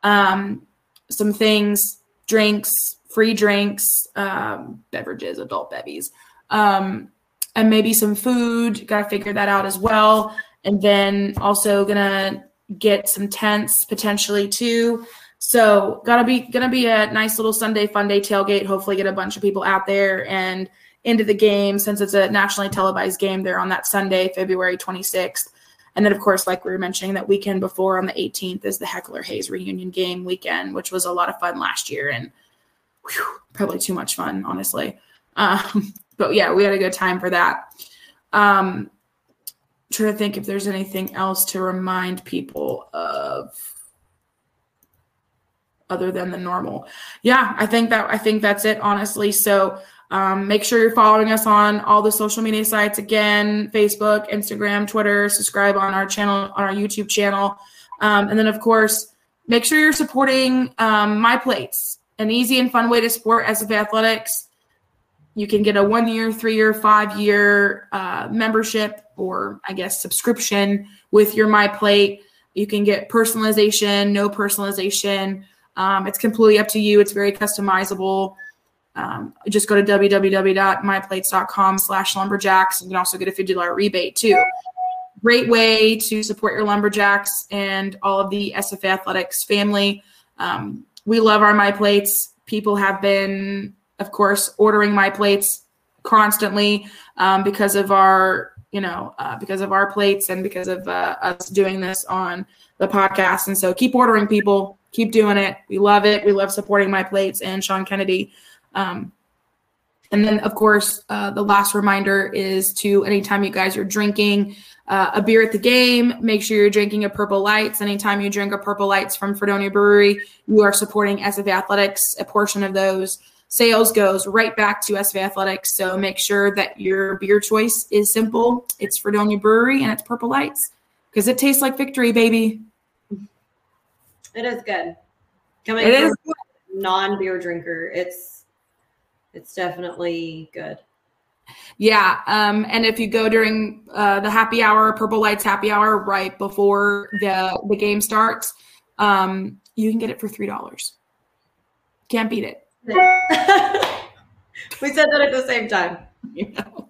um, some things, drinks, free drinks, um, beverages, adult bevies, um, and maybe some food. Got to figure that out as well and then also gonna get some tents potentially too. So gotta be gonna be a nice little Sunday fun day tailgate. Hopefully get a bunch of people out there and into the game since it's a nationally televised game there on that Sunday, February 26th. And then of course, like we were mentioning, that weekend before on the 18th is the Heckler Hayes reunion game weekend, which was a lot of fun last year and whew, probably too much fun, honestly. Um, but yeah, we had a good time for that. Um, trying to think if there's anything else to remind people of other than the normal. Yeah, I think that I think that's it honestly. So um, make sure you're following us on all the social media sites again, Facebook, Instagram, Twitter, subscribe on our channel on our YouTube channel. Um, and then of course, make sure you're supporting um, my plates, an easy and fun way to support SFA Athletics. You can get a one year, three year, five year uh, membership or I guess subscription with your My Plate. You can get personalization, no personalization. Um, it's completely up to you. It's very customizable. Um, just go to www.myplates.com slash lumberjacks. And you can also get a $50 rebate too. Great way to support your lumberjacks and all of the SFA Athletics family. Um, we love our My Plates. People have been, of course, ordering My Plates constantly um, because of our you know, uh, because of our plates and because of uh, us doing this on the podcast. And so keep ordering people, keep doing it. We love it. We love supporting my plates and Sean Kennedy. Um, and then, of course, uh, the last reminder is to anytime you guys are drinking uh, a beer at the game, make sure you're drinking a Purple Lights. Anytime you drink a Purple Lights from Fredonia Brewery, you are supporting SFA Athletics. A portion of those sales goes right back to SFA Athletics. So make sure that your beer choice is simple. It's Fredonia Brewery and it's Purple Lights because it tastes like victory, baby. It is good. Coming It from is non-beer drinker, it's it's definitely good. Yeah. Um, and if you go during uh, the happy hour, Purple Lights happy hour, right before the the game starts, um, you can get it for three dollars. Can't beat it. we said that at the same time. you know.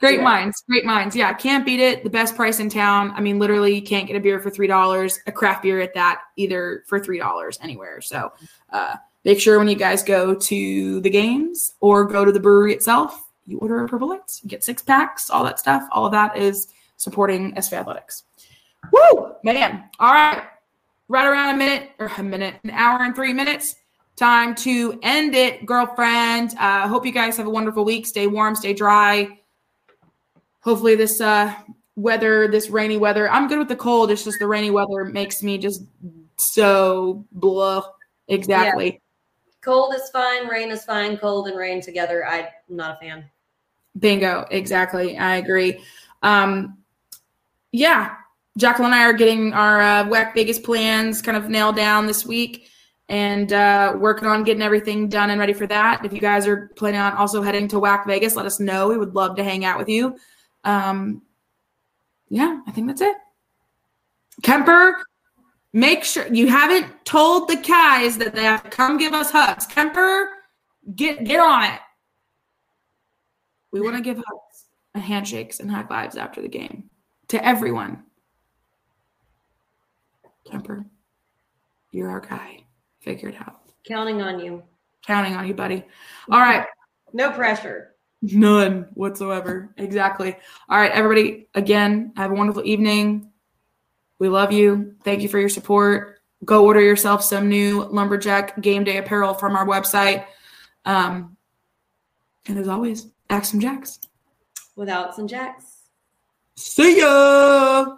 Great minds, great minds. Yeah, can't beat it. The best price in town. I mean, literally, you can't get a beer for three dollars, a craft beer at that, either for three dollars anywhere. So, uh, make sure when you guys go to the games or go to the brewery itself, you order a purple lights, get six packs, all that stuff. All of that is supporting SFA Athletics. Woo, man! All right, right around a minute or a minute, an hour and three minutes time to end it, girlfriend. Uh, hope you guys have a wonderful week. Stay warm, stay dry. Hopefully, this uh, weather, this rainy weather, I'm good with the cold. It's just the rainy weather makes me just so blah. Exactly. Cold is fine, rain is fine, cold and rain together. I'm not a fan. Bingo. Exactly. I agree. Um, yeah. Jacqueline and I are getting our uh, WAC Vegas plans kind of nailed down this week and uh, working on getting everything done and ready for that. If you guys are planning on also heading to WAC Vegas, let us know. We would love to hang out with you. Um, yeah, I think that's it. Kemper, make sure you haven't told the guys that they have to come give us hugs. Kemper, get get on it. We want to give hugs and handshakes and high fives after the game to everyone. Kemper, you're our guy. Figure it out. Counting on you. Counting on you, buddy. All right. No pressure. None whatsoever. Exactly. All right, everybody. Again, have a wonderful evening. We love you. Thank you for your support. Go order yourself some new lumberjack game day apparel from our website. Um, And as always, Axe 'em jacks. Without some jacks. See ya.